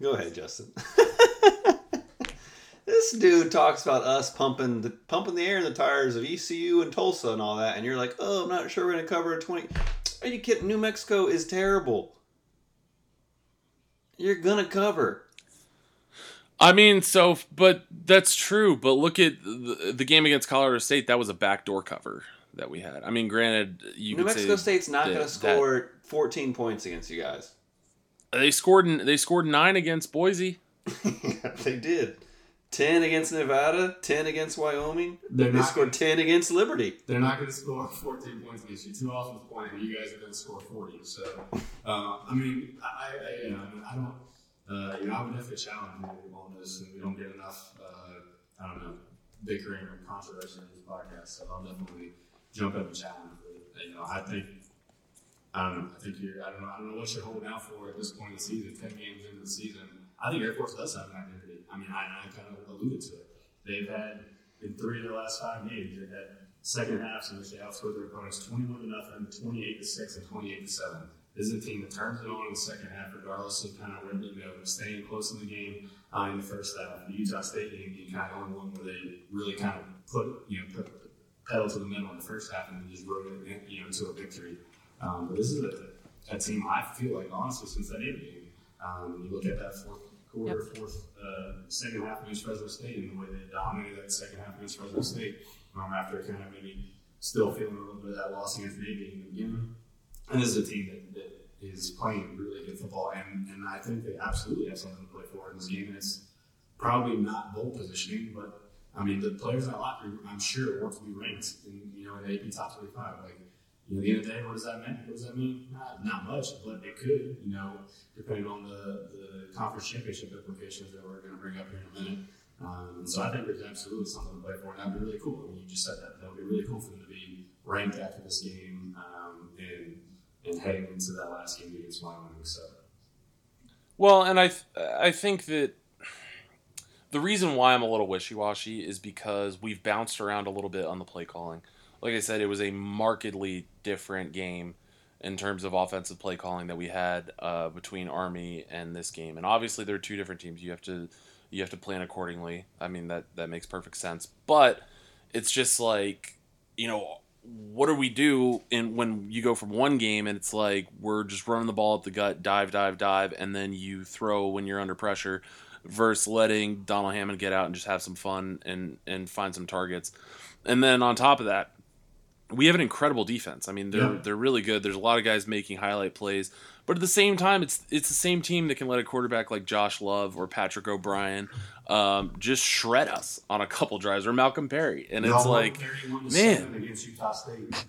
Go ahead, Justin. <laughs> this dude talks about us pumping the pumping the air in the tires of ECU and Tulsa and all that, and you're like, "Oh, I'm not sure we're gonna cover a 20." Are you kidding? New Mexico is terrible. You're gonna cover. I mean, so, but that's true. But look at the, the game against Colorado State. That was a backdoor cover that we had. I mean, granted, you New Mexico State's not going to score that, 14 points against you guys. They scored. They scored nine against Boise. <laughs> they did. 10 against Nevada, 10 against Wyoming. They're they scored 10 against Liberty. They're not going to score 14 points against you. Two offensive and you guys are going to score 40. So, uh, I mean, I, I, you know, I don't, uh, you know, I would definitely challenge you on this, and we don't get enough, uh, I don't know, bickering or controversy in this podcast, so I'll definitely jump up and challenge. But, you know, I think, I don't know, I think you're, I don't know, I don't know what you're holding out for at this point in the season, 10 games into the season. I think Air Force does have an identity. I mean, I, I kind of alluded to it. They've had in three of their last five games, they've had second halves in which they outscored their opponents 21 to nothing, 28 to six, and 28 to seven. This is a team that turns it on in the second half, regardless of kind of where you know staying close in the game uh, in the first half. The Utah State game being kind of only one where they really kind of put you know put pedal to the metal in the first half and just rode it you know to a victory. Um, but this is a, a, team I feel like honestly since that eight game, um, you look at that fourth quarter, yep. fourth, uh, second half against Fresno State, and the way they dominated that second half against Fresno State, um, after kind of maybe still feeling a little bit of that loss against Navy in the beginning. And this is a team that, that is playing really good football, and, and I think they absolutely have something to play for in this game. And it's probably not bowl positioning, but I mean, the players in that locker room, I'm sure, want to be ranked in, you know, in the AP top 25. Like, you know, at the end of the day, what does that mean? What does that mean? Not, not much, but it could, you know, depending on the, the conference championship implications that we're going to bring up here in a minute. Um, so I think there's absolutely something to play for, and that'd be really cool. I mean, you just said that. That would be really cool for them to be ranked after this game um, and, and heading into that last game against Wyoming. So. Well, and I th- I think that the reason why I'm a little wishy washy is because we've bounced around a little bit on the play calling. Like I said, it was a markedly different game in terms of offensive play calling that we had uh, between Army and this game. And obviously, they're two different teams. You have to you have to plan accordingly. I mean that that makes perfect sense. But it's just like you know what do we do in when you go from one game and it's like we're just running the ball at the gut, dive, dive, dive, and then you throw when you're under pressure, versus letting Donald Hammond get out and just have some fun and and find some targets. And then on top of that, we have an incredible defense. I mean, they're Yeah. they're really good. There's a lot of guys making highlight plays, but at the same time, it's it's the same team that can let a quarterback like Josh Love or Patrick O'Brien um, just shred us on a couple drives or Malcolm Perry, and it's Y'all like, man. against Utah State.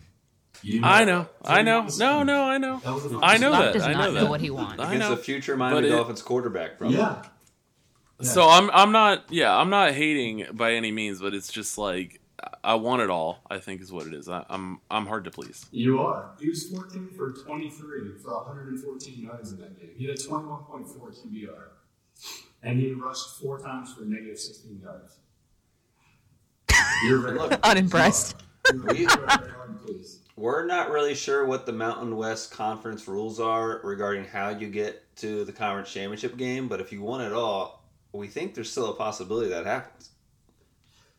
I know know. I know, no, no, I know, That was I know that, does I not know know that. what he wants. I Against know. a future Miami But it- Dolphins quarterback, probably. Yeah. So I'm I'm not yeah I'm not hating by any means, but it's just like I want it all. I think is what it is. I, I'm I'm hard to please. You are. He was 14 for 23 for 114 yards in that game. He had a 21.4 QBR. And he rushed four times for negative 16 yards. You're very Look, <laughs> Unimpressed. You're very hard to please. We're not really sure what the Mountain West Conference rules are regarding how you get to the conference championship game, but if you want it all, we think there's still a possibility that happens.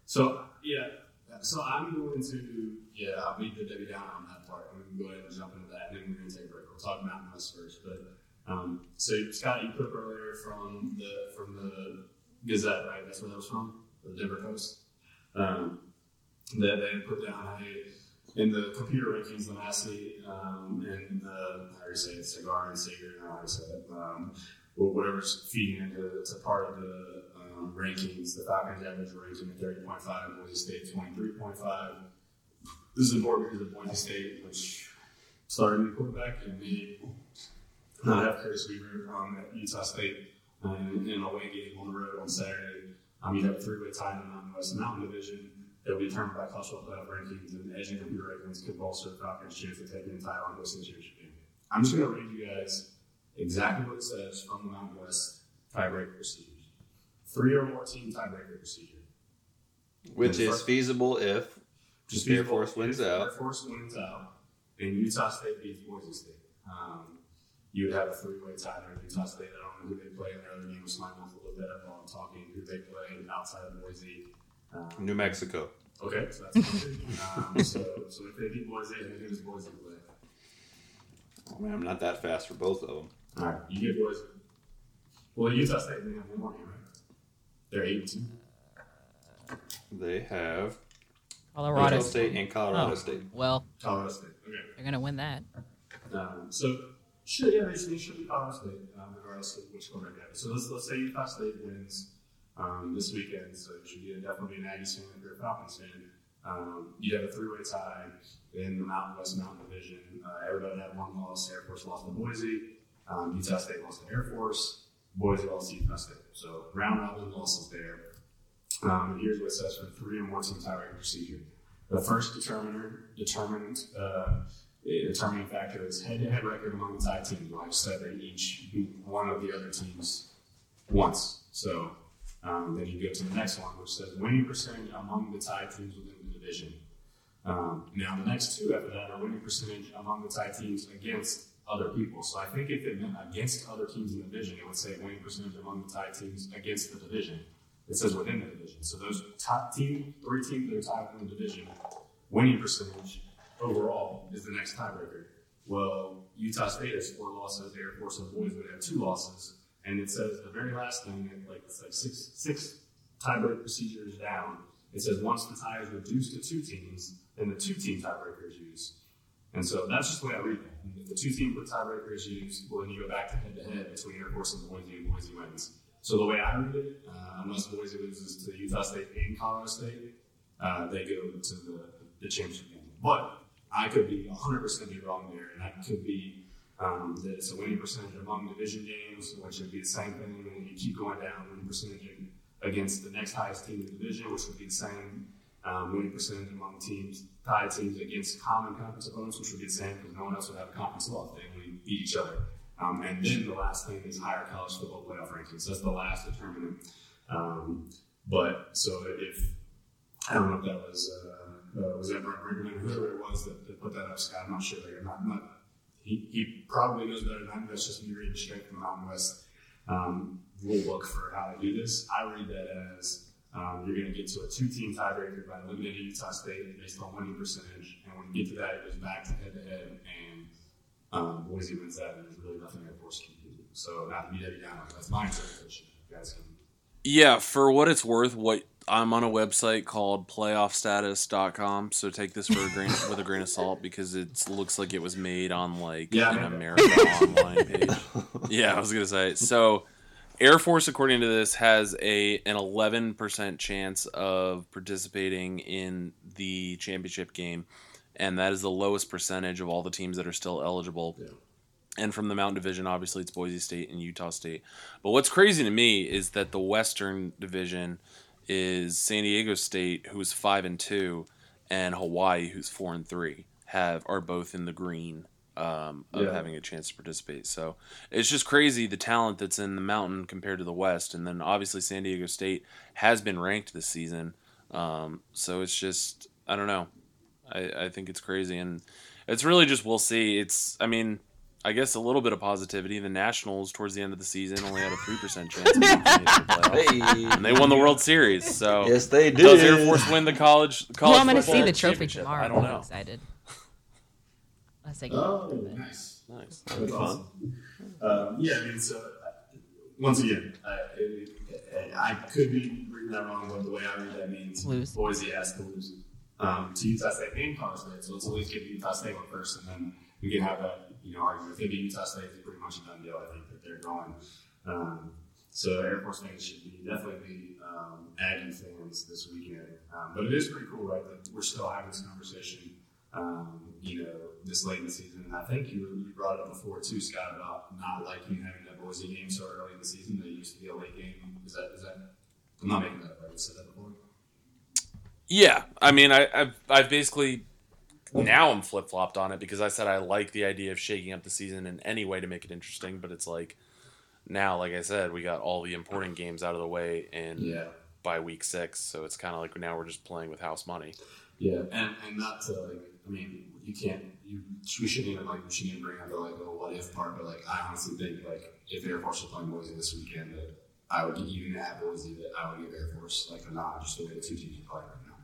So, yeah. So I'm going to, yeah, I'll beat the Debbie down on that part. I'm going to go ahead and jump into that, and then we're going to take a break. We'll talk Mountain West first. But um, so Scott, you put earlier from the from the Gazette, right? That's where that was from, the Denver Post. Um, that they put down in the computer rankings, the Massey, um, and the how do you say it, cigar and cigarette, how do you say it, um, whatever's feeding into to part of the um, rankings. The Falcons average ranking at thirty point five, Boise State twenty three point five. This is important because of Boise State, which started a new quarterback and they not have Curtis Weaver um, at Utah State uh, in an away game on the road on Saturday. Um, you have a three-way tie in the Mountain West Mountain Division will be determined by football playoff rankings, and the edge and computer rankings could bolster the Falcons' chance of taking the title and hosting the championship game. I'm just going to read you guys exactly what it says from the Mountain West tiebreaker procedures. Three or more team tiebreaker procedure. Which is first- feasible if Just Air feasible Force wins if out. Air Force wins out, and Utah State beats Boise State. Um, you would have a three-way tie there. Utah State. I don't know who they play in their other game with Slime a little bit while I'm talking. Who they play outside of Boise? Um, New Mexico. Okay, so that's um, so, so if they beat Boise, then who does Boise play? I mean, I'm not that fast for both of them. All right, you get Boise. Well, Utah State they have one more game? They're eight and two. They have Colorado Utah State and Colorado Oh. State. Well, Colorado State. Okay. they're gonna win that. Um, so, should, yeah, they should, they should be Colorado State, um, regardless of which quarterback they have. So let's, let's say Utah State wins um, this weekend, so you should be, definitely be an Aggies fan if you're a Falcons fan. Um, you have a three-way tie in the Mountain West Mountain Division. Uh, everybody had one loss. Air Force lost to Boise. Um, Utah State lost to Air Force. To Utah State. So round robin losses there. Um, here's what says for three and more team tiebreaker procedure. The first determiner determined uh, determining factor is head-to-head record among the tie teams. Like I said, they each beat one of the other teams once. So um, then you go to the next one, which says winning percentage among the tie teams within the division. Um, now the next two after that are winning percentage among the tie teams against other people. So I think if it meant against other teams in the division, it would say winning percentage among the tie teams against the division. It says within the division. So those top team, three teams that are tied in the division, winning percentage overall is the next tiebreaker. Well, Utah State has four losses. Air Force and Boise would have two losses. And it says the very last thing, like it's like six six tiebreak procedures down. It says once the tie is reduced to two teams, then the two team tiebreaker is used. And so that's just the way I read. If the two team is used, well, then you go back to head to head between Air Force and Boise, and Boise wins. So the way I read it, uh, unless Boise loses to Utah State and Colorado State, uh, they go to the, the championship game. But I could be 100% be wrong there, and that could be um, that it's a winning percentage among division games, which would be the same thing, and you keep going down winning percentage against the next highest team in the division, which would be the same um, winning percentage among teams, teams against common conference opponents, which would be the same because no one else would have a conference loss. They only beat each other. Um, and then the last thing is higher college football playoff rankings. That's the last determinant. Um, but so if I don't know if that was uh, uh, was that Brent Briggeman, whoever it was that, that, put that up, Scott. I'm not sure. Like, I'm not, I'm not, he, he probably knows better than I. That's just me reading straight from the Mountain West um, rule book for how to do this. I read that as um, you're going to get to a two-team tiebreaker by eliminating Utah State based on winning percentage, and when you get to that, it goes back to head-to-head, and um, Boise wins that, and there's really nothing Air Force can do. So not to be Debbie Downer, that's my interpretation. You guys can. Yeah, for what it's worth, what I'm on a website called playoffstatus.com, so take this for a grain <laughs> with a grain of salt because it looks like it was made on like Yeah, an. American online page. Yeah, I was gonna say. So Air Force, according to this, has a an 11% chance of participating in the championship game, and that is the lowest percentage of all the teams that are still eligible. And from the Mountain Division, obviously it's Boise State and Utah State. But what's crazy to me is that the Western Division is San Diego State, who's five and two, and Hawaii, who's four and three, have are both in the green um, of Yeah. having a chance to participate. So it's just crazy the talent that's in the Mountain compared to the West, and then obviously San Diego State has been ranked this season. Um, so it's just I don't know. I, I think it's crazy, and it's really just we'll see. It's I mean. I guess a little bit of positivity. The Nationals, towards the end of the season, only had a three percent chance of making the playoffs, Hey. and they won the World Series. So Yes, they did. does Air Force win the college? college Well, I'm going to see the trophy tomorrow. I don't I'm know. excited. Unless I get Oh, nice. Nice. That's awesome. Um, yeah, I mean, so uh, once again, uh, it, it, I could be reading that wrong, but the way I read that means Lose. Boise has to lose um, to Utah State and Colorado State. So let's at least give Utah State one first, and then we can have that you know argument. I think Utah State is pretty much a done deal. I think that they're going. Um, so Air Force fans should be definitely be um, Aggie fans this weekend. Um, but it is pretty cool, right? That we're still having this conversation. Um, you know, this late in the season, and I think you, you brought it up before too, Scott, about not liking having that Boise game so early in the season. That it used to be a late game. Is that is that? I'm not making that up. I said that before. Yeah, I mean, I, I've I've basically now I'm flip flopped on it because I said I like the idea of shaking up the season in any way to make it interesting, but it's like now, like I said, we got all the important games out of the way and Yeah. by week six, so it's kind of like now we're just playing with house money. Yeah, and, and not to like, I mean, you can't, you we shouldn't even like, we shouldn't even bring up the like, oh, what if part, but like, I honestly think like, if Air Force was playing Boise this weekend, that I would even at Boise that I would give Air Force like a nod just the way the two teams are playing right now.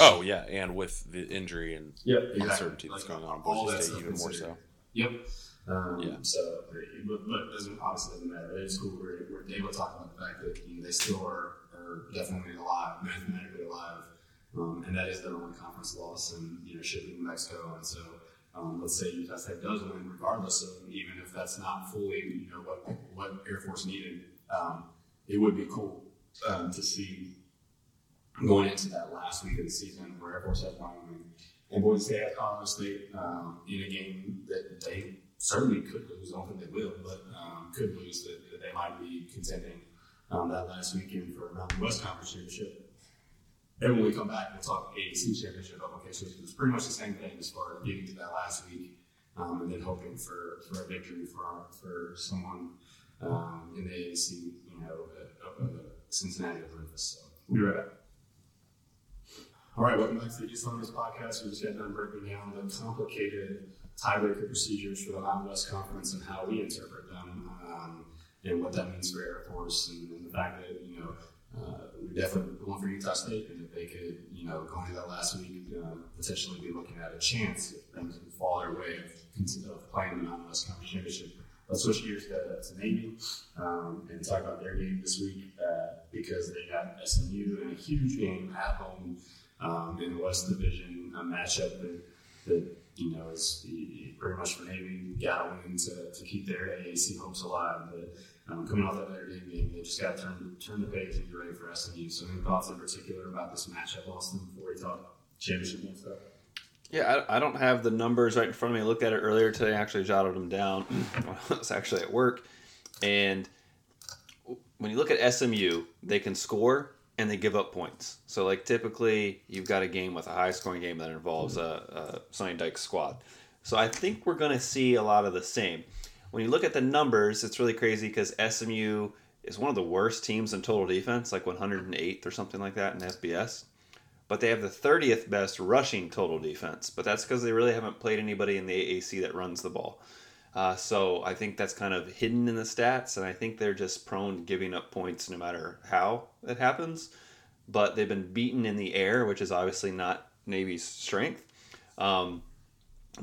Oh yeah, and with the injury and Yep, uncertainty that's Like, going on in all Boise State, stuff even more so. Yep. Um, Yeah. So, but, but it doesn't obviously doesn't matter. It is cool. We're, we're able to talk about the fact that you know, they still are, are definitely alive, <laughs> mathematically alive, um, and that is their only conference loss, and you know, shipping to Mexico. And so, um, let's say Utah State does win, regardless of even if that's not fully, you know, what what Air Force needed. Um, it would be cool um, to see going into that last week of the season where Air Force has Wyoming and Boise State has Colorado State in a game that they certainly could lose. I don't think they will, but um, could lose. That, that they might be contending um, that last weekend for a Mountain West Conference championship. And when we come back, we'll talk AAC championship applications. It's pretty much the same thing as far as getting to that last week um, and then hoping for, for a victory for our, for someone um, in the AAC, you know, uh, uh, Cincinnati or Memphis. So we'll be right back. All right, welcome back to the East London podcast. We just got done breaking down the complicated tiebreaker procedures for the Mountain West Conference and how we interpret them, um, and what that means for Air Force, and, and the fact that you know uh, definitely going for Utah State, and that they could, you know, going into that last week, uh, potentially be looking at a chance if things would fall their way of, playing the Mountain West Conference championship. Let's switch gears to, to Navy um, and talk about their game this week uh, because they got SMU in a huge game at home um, in the West Division, a matchup that, that you know is pretty much for Navy got to win to, to keep their AAC hopes alive. But um, coming off that Notre Dame game, they just got to turn turn the page and get ready for SMU. So, any thoughts in particular about this matchup, Austin, before we talk championship and stuff? Yeah, I, I don't have the numbers right in front of me. I looked at it earlier today. I actually jotted them down <clears throat> I was actually at work. And when you look at SMU, they can score and they give up points. So, like, typically, you've got a game with a high scoring game that involves a, a Sonny Dykes squad. So, I think we're going to see a lot of the same. When you look at the numbers, it's really crazy because SMU is one of the worst teams in total defense, like 108th or something like that in FBS. But they have the 30th best rushing total defense. But that's because they really haven't played anybody in the AAC that runs the ball. Uh, so I think that's kind of hidden in the stats, and I think they're just prone to giving up points no matter how it happens. But they've been beaten in the air, which is obviously not Navy's strength. Um,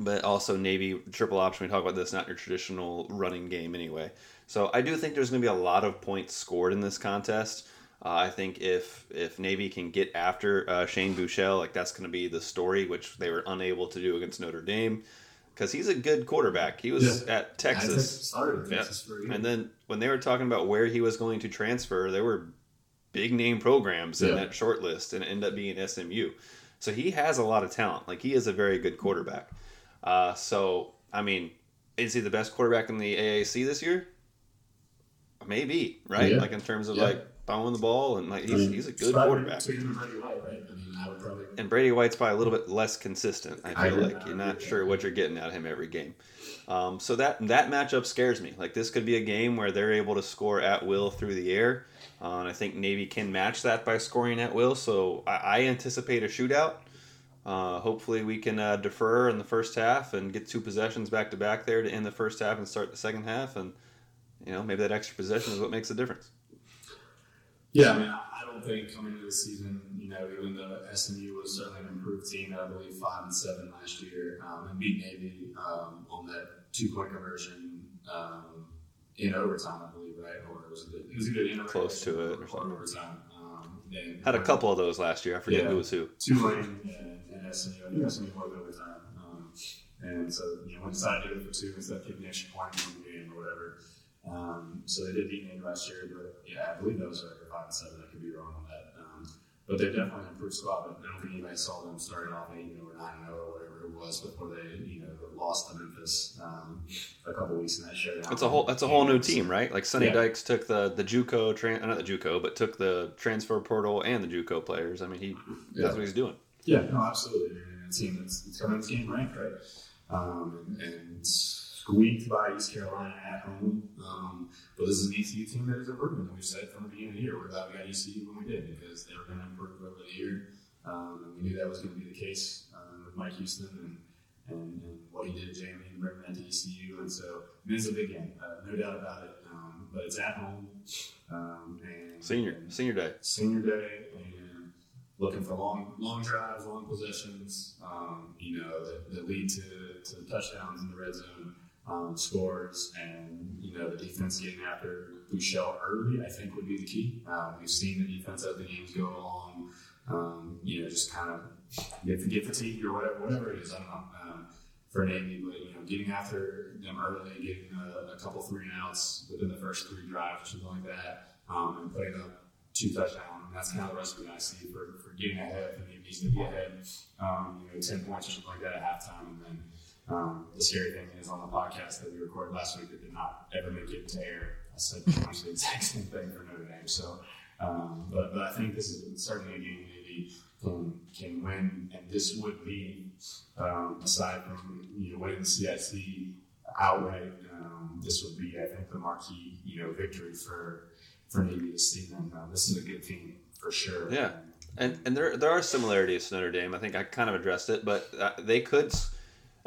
but also Navy triple option. We talk about this, not your traditional running game anyway. So I do think there's going to be a lot of points scored in this contest. Uh, I think if if Navy can get after uh, Shane Buechele, like that's going to be the story, which they were unable to do against Notre Dame, because he's a good quarterback. He was Yeah. at Texas, started Yeah. Texas for a and then when they were talking about where he was going to transfer, there were big name programs in that short list, and it ended up being SMU. So he has a lot of talent. Like he is a very good quarterback. Uh, so I mean, is he the best quarterback in the AAC this year? Maybe, right? Yeah. Like in terms of Yeah. like throwing the ball and like he's, I mean, he's a good quarterback. and Brady White, right? I mean, I would probably. And Brady White's probably a little bit less consistent. I I feel agree. like you're not sure what you're getting out of him every game. Um, so that that matchup scares me. Like this could be a game where they're able to score at will through the air, uh, and I think Navy can match that by scoring at will. So I, I anticipate a shootout. Uh, hopefully we can uh, defer in the first half and get two possessions back to back there to end the first half and start the second half, and you know maybe that extra possession is what makes the difference. Yeah, I mean, I I don't think coming into the season, you know, even though SMU was certainly an improved team, I believe five and seven last year, um, and beat Navy um, on that two point conversion um, in overtime, I believe, right? Or it was it? It was either in Close to it or or something. overtime. Um, and Had a couple of those last year. I forget Yeah. who was who. Tulane and, you and SMU. I think SMU won overtime. Um, and so, you know, we decided to do it for two instead of kicking extra point in the game or whatever. Um, so they did beat Navy last year, but yeah, I believe that was record five and seven. I could be wrong on that. Um, but they're definitely an improved squad. But I don't think anybody saw them starting off eight you know, or nine and zero or whatever it was before they, you know, lost to Memphis um, a couple weeks in that showdown. It's a whole. That's a whole new team, right? Like Sonny Yeah. Dykes took the the JUCO, tran- not the JUCO, but took the transfer portal and the JUCO players. I mean, he Yeah. that's what he's doing. Yeah, no, absolutely. And a team that's, coming this game ranked, right? Um, and, squeaked by East Carolina at home. Um, but this is an ECU team that is improving. And we've said from the beginning of the year, we're glad we got ECU when we did because they were going to improve over the year. Um, and we knew that was going to be the case um, with Mike Houston and, and, and what he did at Jamie and bringing that to ECU. And so it is a big game, uh, no doubt about it. Um, but it's at home. Um, and Senior senior day. senior day and looking for long long drives, long possessions, um, you know, that, that lead to, to touchdowns in the red zone, um, scores, and you know the defense getting after Buechele early. I think would be the key. Um, we've seen the defense as the games go along. Um, you know, just kind of get get fatigued or whatever, whatever it is. I don't know. Um, for Navy, but you know, getting after them early, getting a, a couple three and outs within the first three drives or something like that, um, and putting up two touchdowns. That's kind of the recipe I see for, for getting ahead. for it needs to be ahead, um, you know, 10 points or something like that at halftime. And then um, the scary thing is on the podcast that we recorded last week that did not ever make it to air. I said pretty much the exact same thing for Notre Dame. So, um, but, but I think this is certainly a game Navy can, can win. And this would be, um, aside from, you know, winning the CIC outright, um, this would be, I think, the marquee, you know, victory for for Navy this season. Uh, this is a good team for sure. Yeah. And and there there are similarities to Notre Dame. I think I kind of addressed it, but uh, they could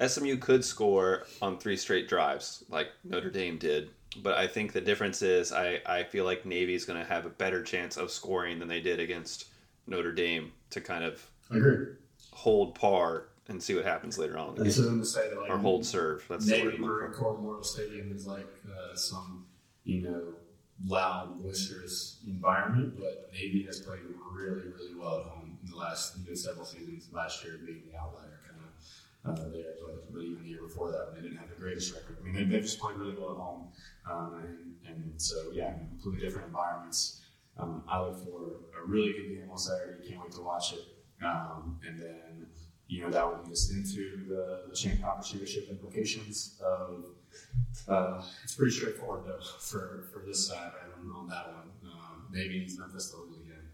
SMU could score on three straight drives like Notre Dame did. But I think the difference is I, I feel like Navy's going to have a better chance of scoring than they did against Notre Dame to kind of agree. hold par and see what happens later on. This isn't to say that like Or hold serve. That's the word Navy I'm looking Marine. Corps Memorial Stadium is like uh, some you know loud, boisterous environment, but Navy has played really, really well at home in the last know, several seasons. Last year being the outlier kind of uh, there, but, but even the year before that, they didn't have the greatest record. I mean, they, they've just played really well at home, um, and, and so yeah, completely different environments. Um, I look for a really good game on Saturday. Can't wait to watch it. Um, and then you know, that would lead us into the, the champ championship implications of, uh, it's pretty straightforward though for, for this side right, on, on that one. Um, Navy needs Memphis to lose again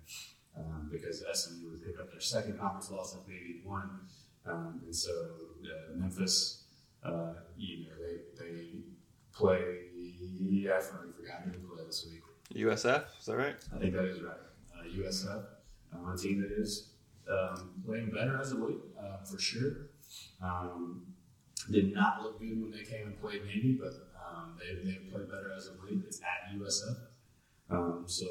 um, because SMU would pick up their second conference loss that Navy won. Um, and so uh, Memphis, uh, you know, they, they play, Yeah, I forgot who they play this week. USF, is that right? I think that is right. Uh, USF, uh, a team that is um, playing better as a league, uh, for sure. Um, did not look good when they came and played Navy, but um, they, they played better as a league. It's at USF. Um, so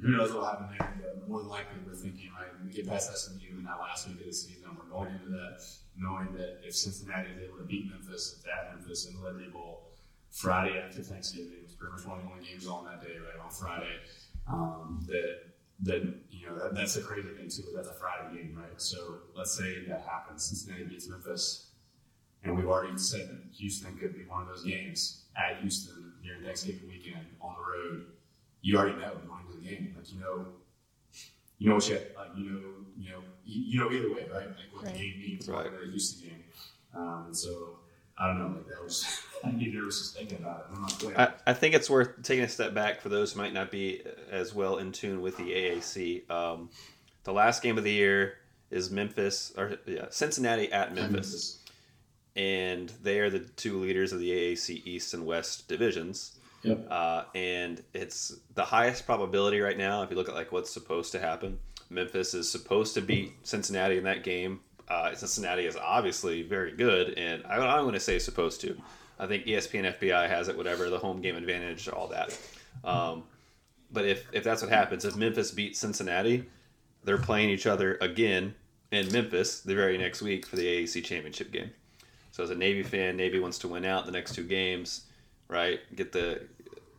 who knows what will happen there, but more than likely we're thinking, right, we get past SMU in that last week of the season, we're going into that knowing that if Cincinnati is able to beat Memphis, it's at Memphis in the Liberty Bowl Friday after Thanksgiving, it's pretty much one of the only games on that day, right, on Friday, um, that that you know and we've already said that Houston could be one of those games at Houston during Thanksgiving weekend on the road. You already know going into the game, like you know, you know what you like, you know, you know, you, you know either way, right? Like what Right. the game means, Right. right? The Houston game, um, and so. I don't know, like that was, <laughs> I get nervous just thinking about it. I'm not. I, I think it's worth taking a step back for those who might not be as well in tune with the AAC. Um, the last game of the year is Memphis or yeah, Cincinnati at Memphis, and they are the two leaders of the AAC East and West divisions. Yep. Uh, and it's the highest probability right now. If you look at like what's supposed to happen, Memphis is supposed to beat Cincinnati in that game. Uh, Cincinnati is obviously very good, and I, I'm going to say supposed to. I think ESPN FPI has it, whatever the home game advantage, all that. Um, but if if that's what happens, if Memphis beats Cincinnati, they're playing each other again in Memphis the very next week for the AAC championship game. So as a Navy fan, Navy wants to win out the next two games, right? Get the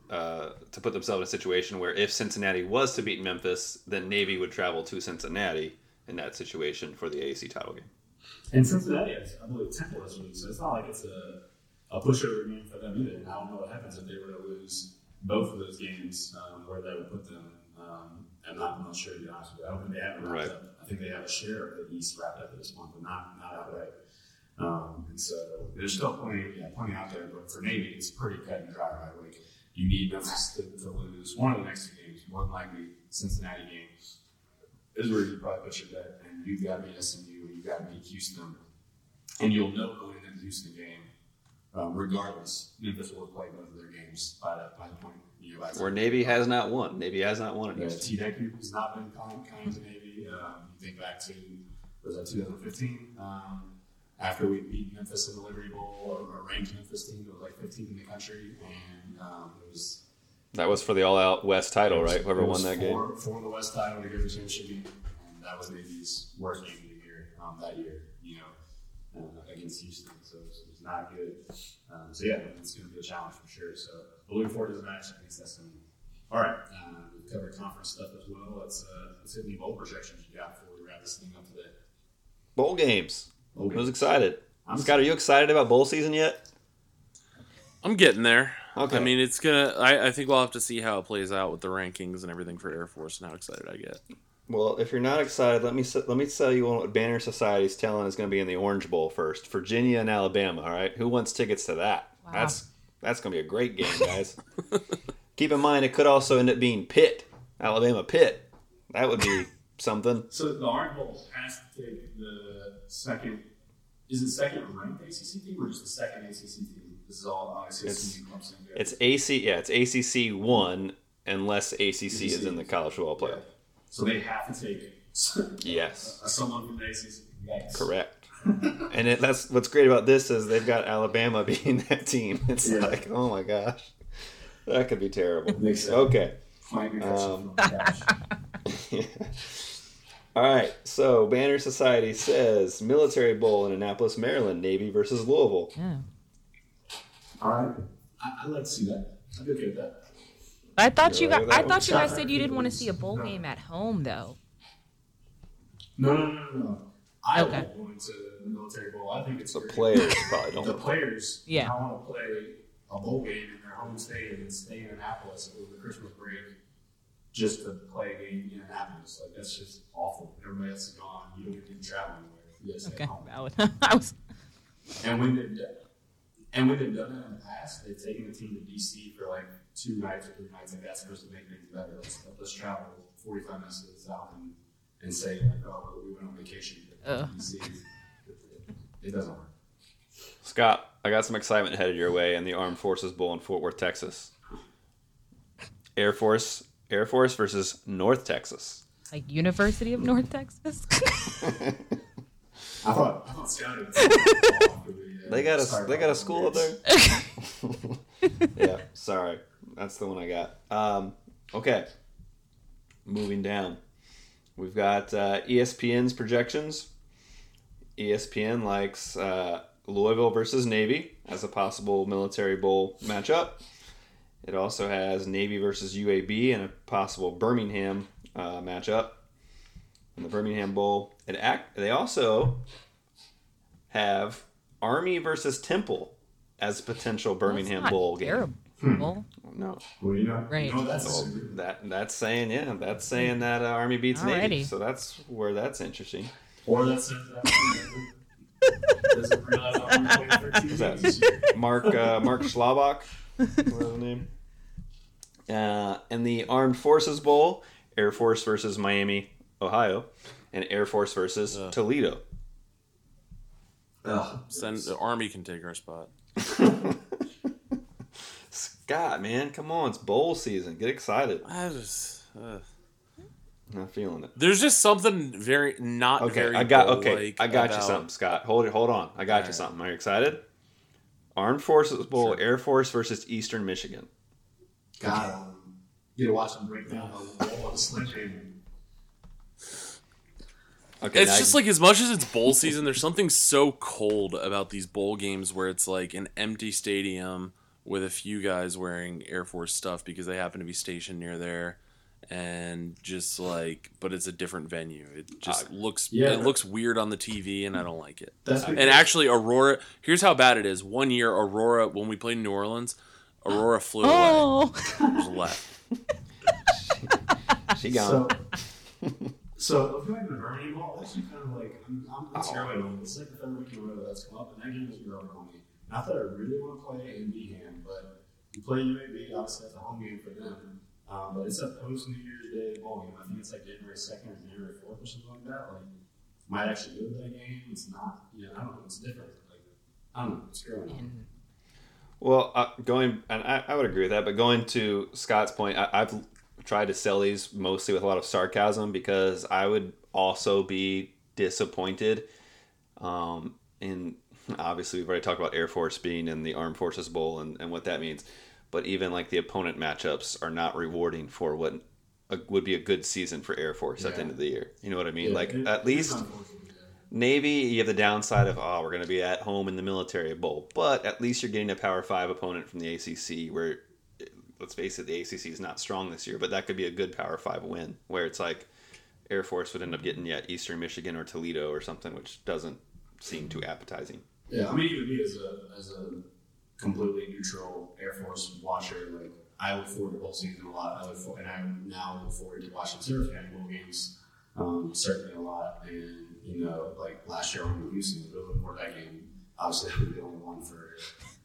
uh, to put themselves in a situation where if Cincinnati was to beat Memphis, then Navy would travel to Cincinnati in that situation for the AAC title game. And Cincinnati, has, I believe, Temple this week, so it's not like it's a, a pushover game for them either. And I don't know what happens if they were to lose both of those games, um, where that would put them. Um, I'm not, I'm not sure to be honest with you. I don't think they have it wrapped Right. up. I think they have a share of the East wrapped up at this point, but not not outright. Um, and so there's still plenty, yeah, plenty out there. But for Navy, it's pretty cut and dry, right? Like you need Memphis to, to lose one of the next two games, more than likely Cincinnati game is where you probably put your bet, and you've got to beat SMU, and you've got to beat Houston, and you'll know going into the Houston game, um, regardless, Memphis will have played both of their games by that by the point you know. Where Navy has not won. Navy has not won at yeah, Houston. TDECU has not been kind, kind to Navy. Um, you think back to was that 2015 um, after we beat Memphis in the Liberty Bowl, or, ranked Memphis team, it was like 15th in the country, and um, it was That was for the All Out West title, right? Whoever won was that game. for, for the West title to go to championship game, and that was Navy's worst game of the year um, that year. You know, uh, against Houston, so it was, it was not good. Um, so yeah, it's going to be a challenge for sure. So looking forward to the match against SMU. All right, uh, we've covered conference stuff as well. Let's uh, let's hit the bowl projections you got before we wrap this thing up today. Bowl games. Bowl I was excited. I'm Scott, are you excited about bowl season yet? I'm getting there. Okay. I mean, it's gonna. I, I think we'll have to see how it plays out with the rankings and everything for Air Force and how excited I get. Well, if you're not excited, let me let me tell you what Banner Society's telling is going to be in the Orange Bowl first. Virginia and Alabama. All right, who wants tickets to that? Wow. That's that's going to be a great game, <laughs> guys. Keep in mind, it could also end up being Pitt, Alabama Pitt. That would be <laughs> something. So the Orange Bowl has to take the second. Is it second ranked ACC team or just the second ACC team? This is all obviously It's- Clemson. It's AC, yeah, it's ACC one unless ACC is in the college football playoff. So they have to take <laughs> Yes, someone from the ACC. Yikes. correct. <laughs> and it, that's what's great about this is they've got Alabama <laughs> being that team. It's Yeah. like, oh my gosh, that could be terrible. Okay. Um, couch. All right. So Banner Society says military bowl in Annapolis, Maryland, Navy versus Louisville. Yeah. All right. I, I'd like to see that. I'd be okay with that. I thought you You're got. right with I that thought you guys said you didn't want to see a bowl game at home though. No, no, no, no, no. I Okay. don't want to the military bowl. I think it's The great. players probably don't. <laughs> The players, Yeah. I want to play a bowl game in their home state and stay in Annapolis over the Christmas break just to play a game in Annapolis. Like that's just awful. Everybody else is gone. You don't get to travel anywhere. Yes. Okay, valid. <laughs> I was. And when they've done, and when they've done that in the past, they've taken the team to DC for like two nights or three nights. Like that's supposed to make things better. Let's, let's travel 45 minutes to the south and, and say like, oh, we went on vacation to Ugh. DC. It, it doesn't work. Scott, I got some excitement headed your way in the Armed Forces Bowl in Fort Worth, Texas. Air Force, Air Force versus North Texas. Like University of North Texas. <laughs> I thought, I thought Scott had <laughs> said it after the, They got a start they got a school up there. <laughs> yeah, sorry, that's the one I got. Um, okay, moving down, we've got uh, ESPN's projections. ESPN likes uh, Louisville versus Navy as a possible military bowl matchup. It also has Navy versus UAB and a possible Birmingham uh, matchup in the Birmingham Bowl. It act. They also have Army versus Temple as a potential Birmingham That's not Bowl game. Terrible. No, Well, you know, Right. you know that's so that that's saying yeah, that's saying that uh, Army beats Navy. Alrighty. So that's where that's interesting. or that's that <laughs> doesn't realize I'm playing for Who's that? TV this year. Mark uh, Mark Schlabach, whatever the name. <laughs> Uh, in the Armed Forces Bowl, Air Force versus Miami, Ohio, and Air Force versus Toledo. Send the army can take our spot. <laughs> Scott, man, come on, it's bowl season. Get excited. I just, uh, Not feeling it. there's just something very not Okay, very. I got bowl okay. I got you something, Scott. Hold it. Hold on. I got you something. Are you excited? Armed Forces Bowl, Air Force versus Eastern Michigan. God, um, you to watch them break down. The wall of the sledgehammer. Okay, It's just you- like as much as it's bowl season, there's something so cold about these bowl games where it's like an empty stadium with a few guys wearing Air Force stuff because they happen to be stationed near there, and just like, but it's a different venue. It just uh, looks yeah. it looks weird on the TV, and I don't like it. That's and because- actually, Aurora. Here's how bad it is. One year, Aurora, when we played New Orleans, Aurora flew away. Oh. Just left. <laughs> she gone. So, <laughs> so if you're like the Birmingham Bowl, that's actually kind of like I'm, I'm it's growing on. It's like the third week in a row that's come up, and that game is growing on me. Not that I really want to play in Behan, but you play UAB, obviously that's a home game for them. Um, but it's a post New Year's Day bowl game. I think it's like January second or January fourth or something like that. Like, might actually go to that game. It's not, you know, I don't know. It's different. Like, I don't know. It's growing on. Well, uh, going and I, I would agree with that, but going to Scott's point, I, I've tried to sell these mostly with a lot of sarcasm because I would also be disappointed. Um, and obviously we've already talked about Air Force being in the Armed Forces Bowl and, and what that means, but even like the opponent matchups are not rewarding for what a, would be a good season for Air Force at the end of the year. You know what I mean? Yeah, like it- at least. Navy, you have the downside of oh, we're going to be at home in the military bowl, but at least you're getting a Power Five opponent from the ACC. Where, let's face it, the ACC is not strong this year, but that could be a good Power Five win. Where it's like Air Force would end up getting yet Eastern Michigan or Toledo or something, which doesn't seem too appetizing. Yeah, I mean, even me as a as a completely neutral Air Force watcher, like I look forward to bowl season a lot. I look for, and I now look forward to watching Service Academy bowl games um, certainly a lot. And you know, like last year when we Houston, really looking forward to that game. Obviously, I was the only one for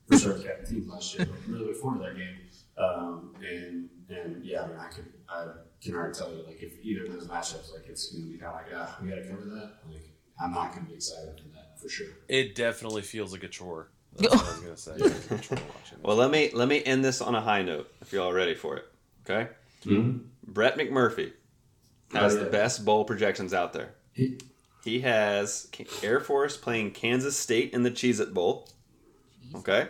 for Service Academy teams last year, but really look forward to that game. Um, and and yeah, I mean, I could I can already tell you, like if either of those matchups, like it's going to be kind of like, ah, we got to cover that. Like I'm not going to be excited for that for sure. It definitely feels like a chore. That's what I was gonna say. It's like a chore watching Well, let me let me end this on a high note if you're all ready for it. Okay, mm-hmm. Brett McMurphy has Oh, yeah. the best bowl projections out there. He- He has Air Force playing Kansas State in the Cheez It Bowl. Okay.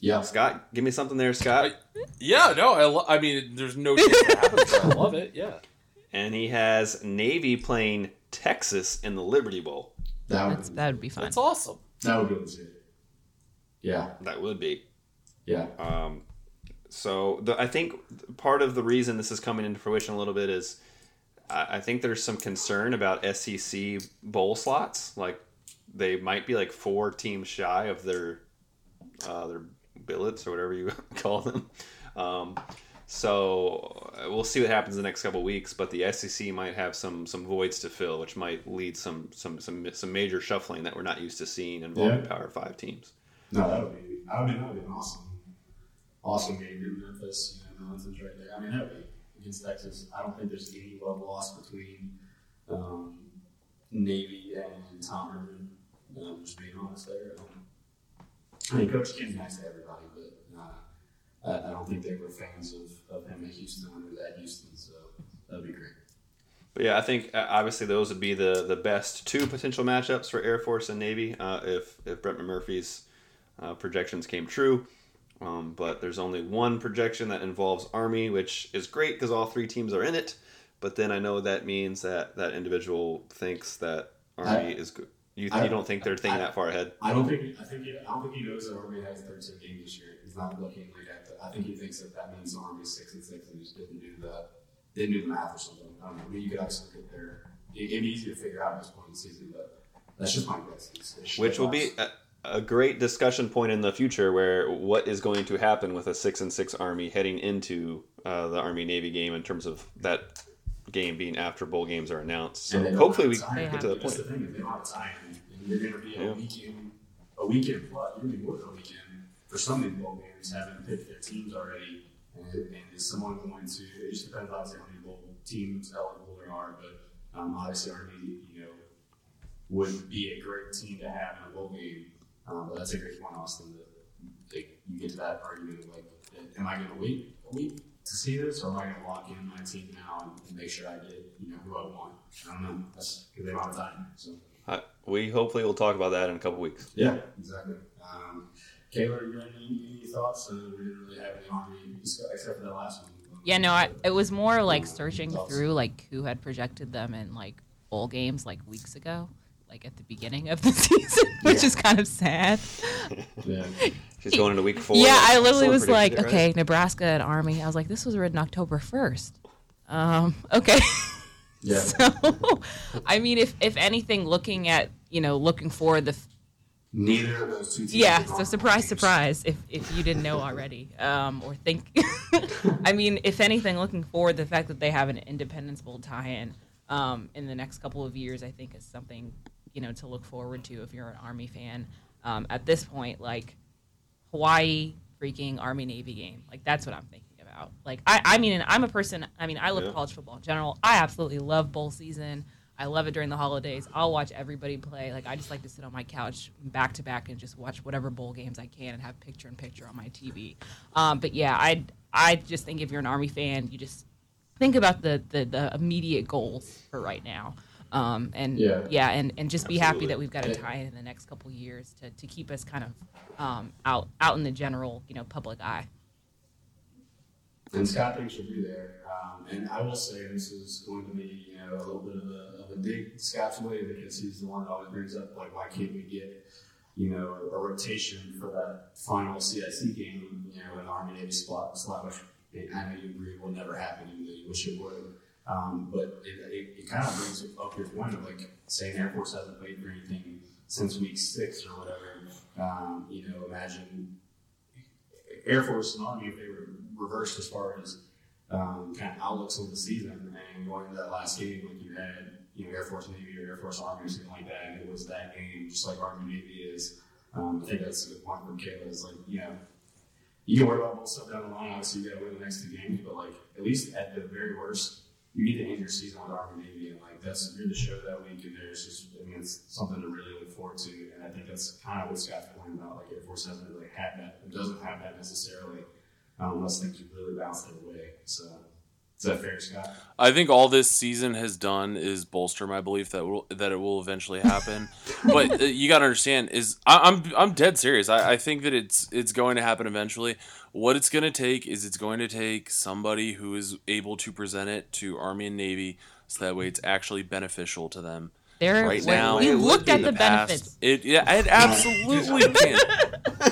Yeah, Scott, give me something there, Scott. Yeah, no, I, lo- I mean, there's no chance that happens, I love it. Yeah. And he has Navy playing Texas in the Liberty Bowl. that That's, would that would be fun. That's awesome. That would be legit. Yeah, That would be. yeah. Um, so the, I think part of the reason this is coming into fruition a little bit is I, I think there's some concern about SEC bowl slots. Like they might be like four teams shy of their uh, their billets or whatever you <laughs> call them. Um, So uh, we'll see what happens in the next couple weeks. But the SEC might have some some voids to fill, which might lead some some some some major shuffling that we're not used to seeing involving Yeah. Power Five teams. No, that would be. I would. That would be an awesome, awesome game in Memphis. You know, Nelson's right there. I mean, that would be against Texas. I don't think there's any love lost between um, Navy and Tom Herman. Um, just being honest there. Um, I mean, Coach Ken's nice to everybody, I, I don't think they were fans of, of him at Houston or at Houston. So that'd be great. But yeah, I think uh, obviously those would be the the best two potential matchups for Air Force and Navy uh, if if Brett McMurphy's uh, projections came true. Um, but there's only one projection that involves Army, which is great because all three teams are in it. But then I know that means that that individual thinks that Army I- is good. You, I- you don't think they're thinking I- that far ahead? I don't think I think he, I don't think he knows that Army has 13 games this year. He's not looking like at the, I think he thinks that that means the Army's six and six and just didn't do the didn't do the math or something. I don't know. I mean, you could obviously get there. It, it'd be easy to figure out at this point in the season, but that's just my guess. It's- it's Which will be a, a great discussion point in the future, where what is going to happen with a six and six Army heading into uh, the Army Navy game in terms of that game being after bowl games are announced. So And they don't hopefully we have get to the That's point. the thing is they don't have time, and you're going to be a Yeah. weekend, a weekend plus. You're going to be more than a weekend for some of these bowl games, having picked their teams already. And, and is someone going to? It just depends obviously how many bowl teams eligible there are, but um, obviously Army, you know, would be a great team to have in a bowl game. Um, but that's a great point, Austin. That, you get to that argument of like, am I going to wait a week to see this, or am I going to lock in my team now and, make sure I get you know who I want? I don't know. That's because they don't have time. So we hopefully will talk about that in a couple weeks. yeah, exactly. Um, Kayla, you got any, any thoughts? Uh, we didn't really have any army except for that last one. Yeah, no, I, it was more like searching through like who had projected them in like bowl games like weeks ago, like at the beginning of the <laughs> season, which is kind of sad. <laughs> Yeah. She's going into week four. yeah, like, I literally was like, predicted it, okay, right? Nebraska and Army. I was like, this was written October first. Um, okay. Yeah. <laughs> so, I mean, if if anything, looking at you know looking for the Neither of those two teams. yeah, so surprise, surprise. If if you didn't know already, um, or think, <laughs> I mean, if anything, looking forward, the fact that they have an Independence Bowl tie-in um, in the next couple of years, I think is something you know to look forward to if you're an Army fan. Um, at this point, like Hawaii freaking Army Navy game, like that's what I'm thinking about. Like I, I mean, I'm a person. I mean, I love Yeah. college football in general. I absolutely love bowl season. I love it during the holidays. I'll watch everybody play. Like I just like to sit on my couch back to back and just watch whatever bowl games I can and have picture in picture on my TV. Um, but yeah, I I just think if you're an Army fan, you just think about the the, the immediate goals for right now. Um, and Yeah. yeah, and, and just be happy that we've got a Yeah. tie in the next couple years to, to keep us kind of um, out out in the general you know public eye. And Scott thinks you'll be there. Um, and I will say this is going to be, you know, a little bit of a, of a dig Scott's way because he's the one that always brings up, like, why can't we get, you know, a rotation for that final CIC game, you know, an Army Navy spot, slot, which I know you agree will never happen, even though you wish it would. Um, but it, it, it kind of brings up your point of, like, saying Air Force hasn't played for anything since week six or whatever. Um, you know, imagine Air Force and Army, if they were reversed as far as um, kind of outlooks of the season and going into that last game, like you had, you know, Air Force Navy or Air Force Army or something like that, it was that game, just like Army Navy is. Um, I think that's a good point from Kayla. Is like, you know, you can worry about both stuff down the line. Obviously, you got to win the next two games, but like at least at the very worst, you need to end your season with Army Navy, and like that's you're the show that week, and there's just I mean it's something to really look forward to, and I think that's kind of what Scott's point about. Like Air Force hasn't really had that, it doesn't have that necessarily, um, unless things really bounce their way. So is that fair, Scott? I think all this season has done is bolster my belief that will that it will eventually happen. <laughs> but uh, you got to understand is I, I'm I'm dead serious. I, I think that it's it's going to happen eventually. What it's going to take is it's going to take somebody who is able to present it to Army and Navy, so that way it's actually beneficial to them. There, Right now, we looked at the the benefits. It yeah, it absolutely <laughs> can.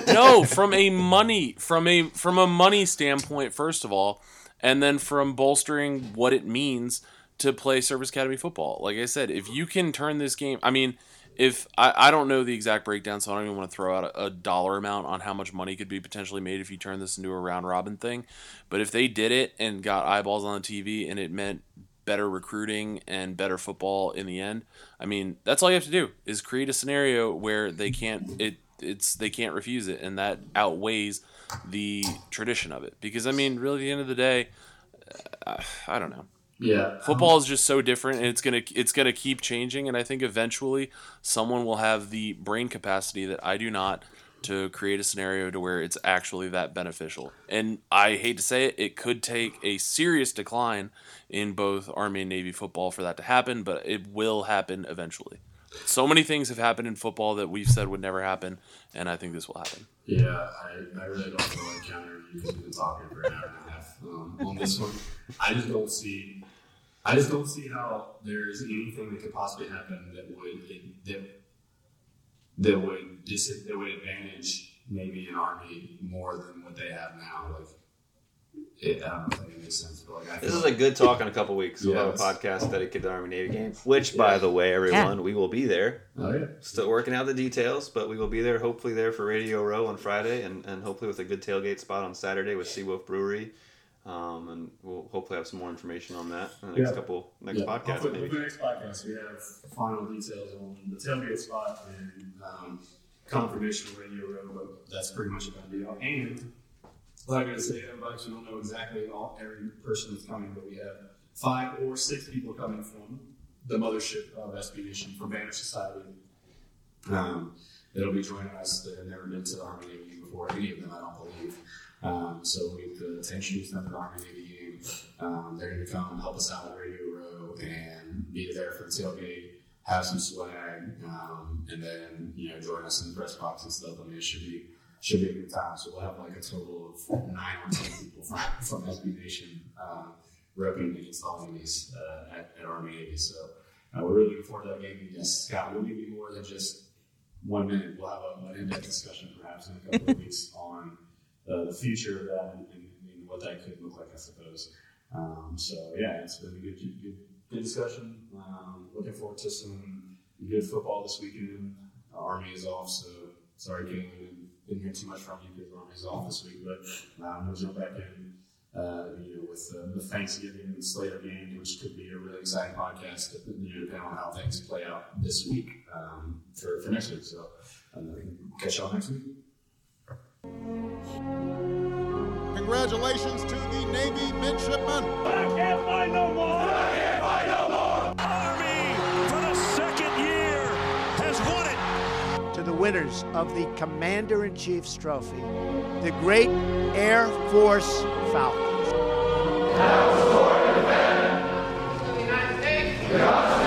No, from a money from a from a money standpoint, first of all, and then from bolstering what it means to play Service Academy football. Like I said, if you can turn this game, I mean, if I, I don't know the exact breakdown, so I don't even want to throw out a, a dollar amount on how much money could be potentially made if you turn this into a round robin thing. But if they did it and got eyeballs on the TV and it meant better recruiting and better football in the end, I mean, that's all you have to do is create a scenario where they can't it it's they can't refuse it, and that outweighs the tradition of it. Because I mean, really, at the end of the day, uh, I don't know. Yeah, football is just so different, and it's gonna it's gonna keep changing. And I think eventually someone will have the brain capacity that I do not to create a scenario to where it's actually that beneficial. And I hate to say it, it could take a serious decline in both Army and Navy football for that to happen, but it will happen eventually. So many things have happened in football that we've said would never happen, and I think this will happen. Yeah, I, I really don't feel like counter you because we've been talking for an hour and a half um, on this one. I just don't see. I just don't see how there's anything that could possibly happen that would that that would dis- that would advantage maybe an army more than what they have now. Like, it, I don't know if that makes sense, but like, I This feel is a good talk in a couple weeks. We'll Yeah, have a podcast dedicated to the Army Navy game, which, by the way, everyone, we will be there. Oh, yeah. Still working out the details, but we will be there, hopefully, there for Radio Row on Friday, and, and hopefully with a good tailgate spot on Saturday with Seawolf Brewery. Um, and we'll hopefully have some more information on that in the next Yeah. couple, next Yeah, podcast, hopefully- maybe. hopefully next podcast, we have final details on the tailgate spot and um, confirmation of Radio Row, but that's pretty much about the deal. And like I said, everybody, we don't know exactly all every person that's coming, but we have five or six people coming from the mothership of SB Nation from Banner Society. Um, that'll be joining us. They've never been to the Army Navy before, any of them, I don't believe. Um, so we to introduce them to the Army Navy game. Um, they're going to come and help us out at Radio Row and be there for the tailgate, have some swag, um, and then you know join us in the press box and stuff. I mean, it should be should be a good time. So we'll have like a total of nine or ten people from from SB Nation uh, repping against the homies uh, at, at Army Navy. So uh, we're really looking forward to that game. And yes, Scott, we'll give you more than just one minute. We'll have a, an in-depth discussion perhaps in a couple of weeks on uh, the future of that and, and, and what that could look like, I suppose. Um, so yeah, it's been a good, good, good discussion. Um, looking forward to some good football this weekend. Uh, Army is off, so sorry, Caitlin, didn't, didn't hear too much from you because Army is off this week. But um, we'll jump back in, uh, you know, with uh, the Thanksgiving Slater game, which could be a really exciting podcast, you know, depending on how things play out this week um, for, for next week. So uh, catch y'all next week. Congratulations to the Navy midshipmen. I can't find no more. I can't find no more. Army, for the second year, has won it. To the winners of the Commander in Chief's Trophy, the great Air Force Falcons. To the United States.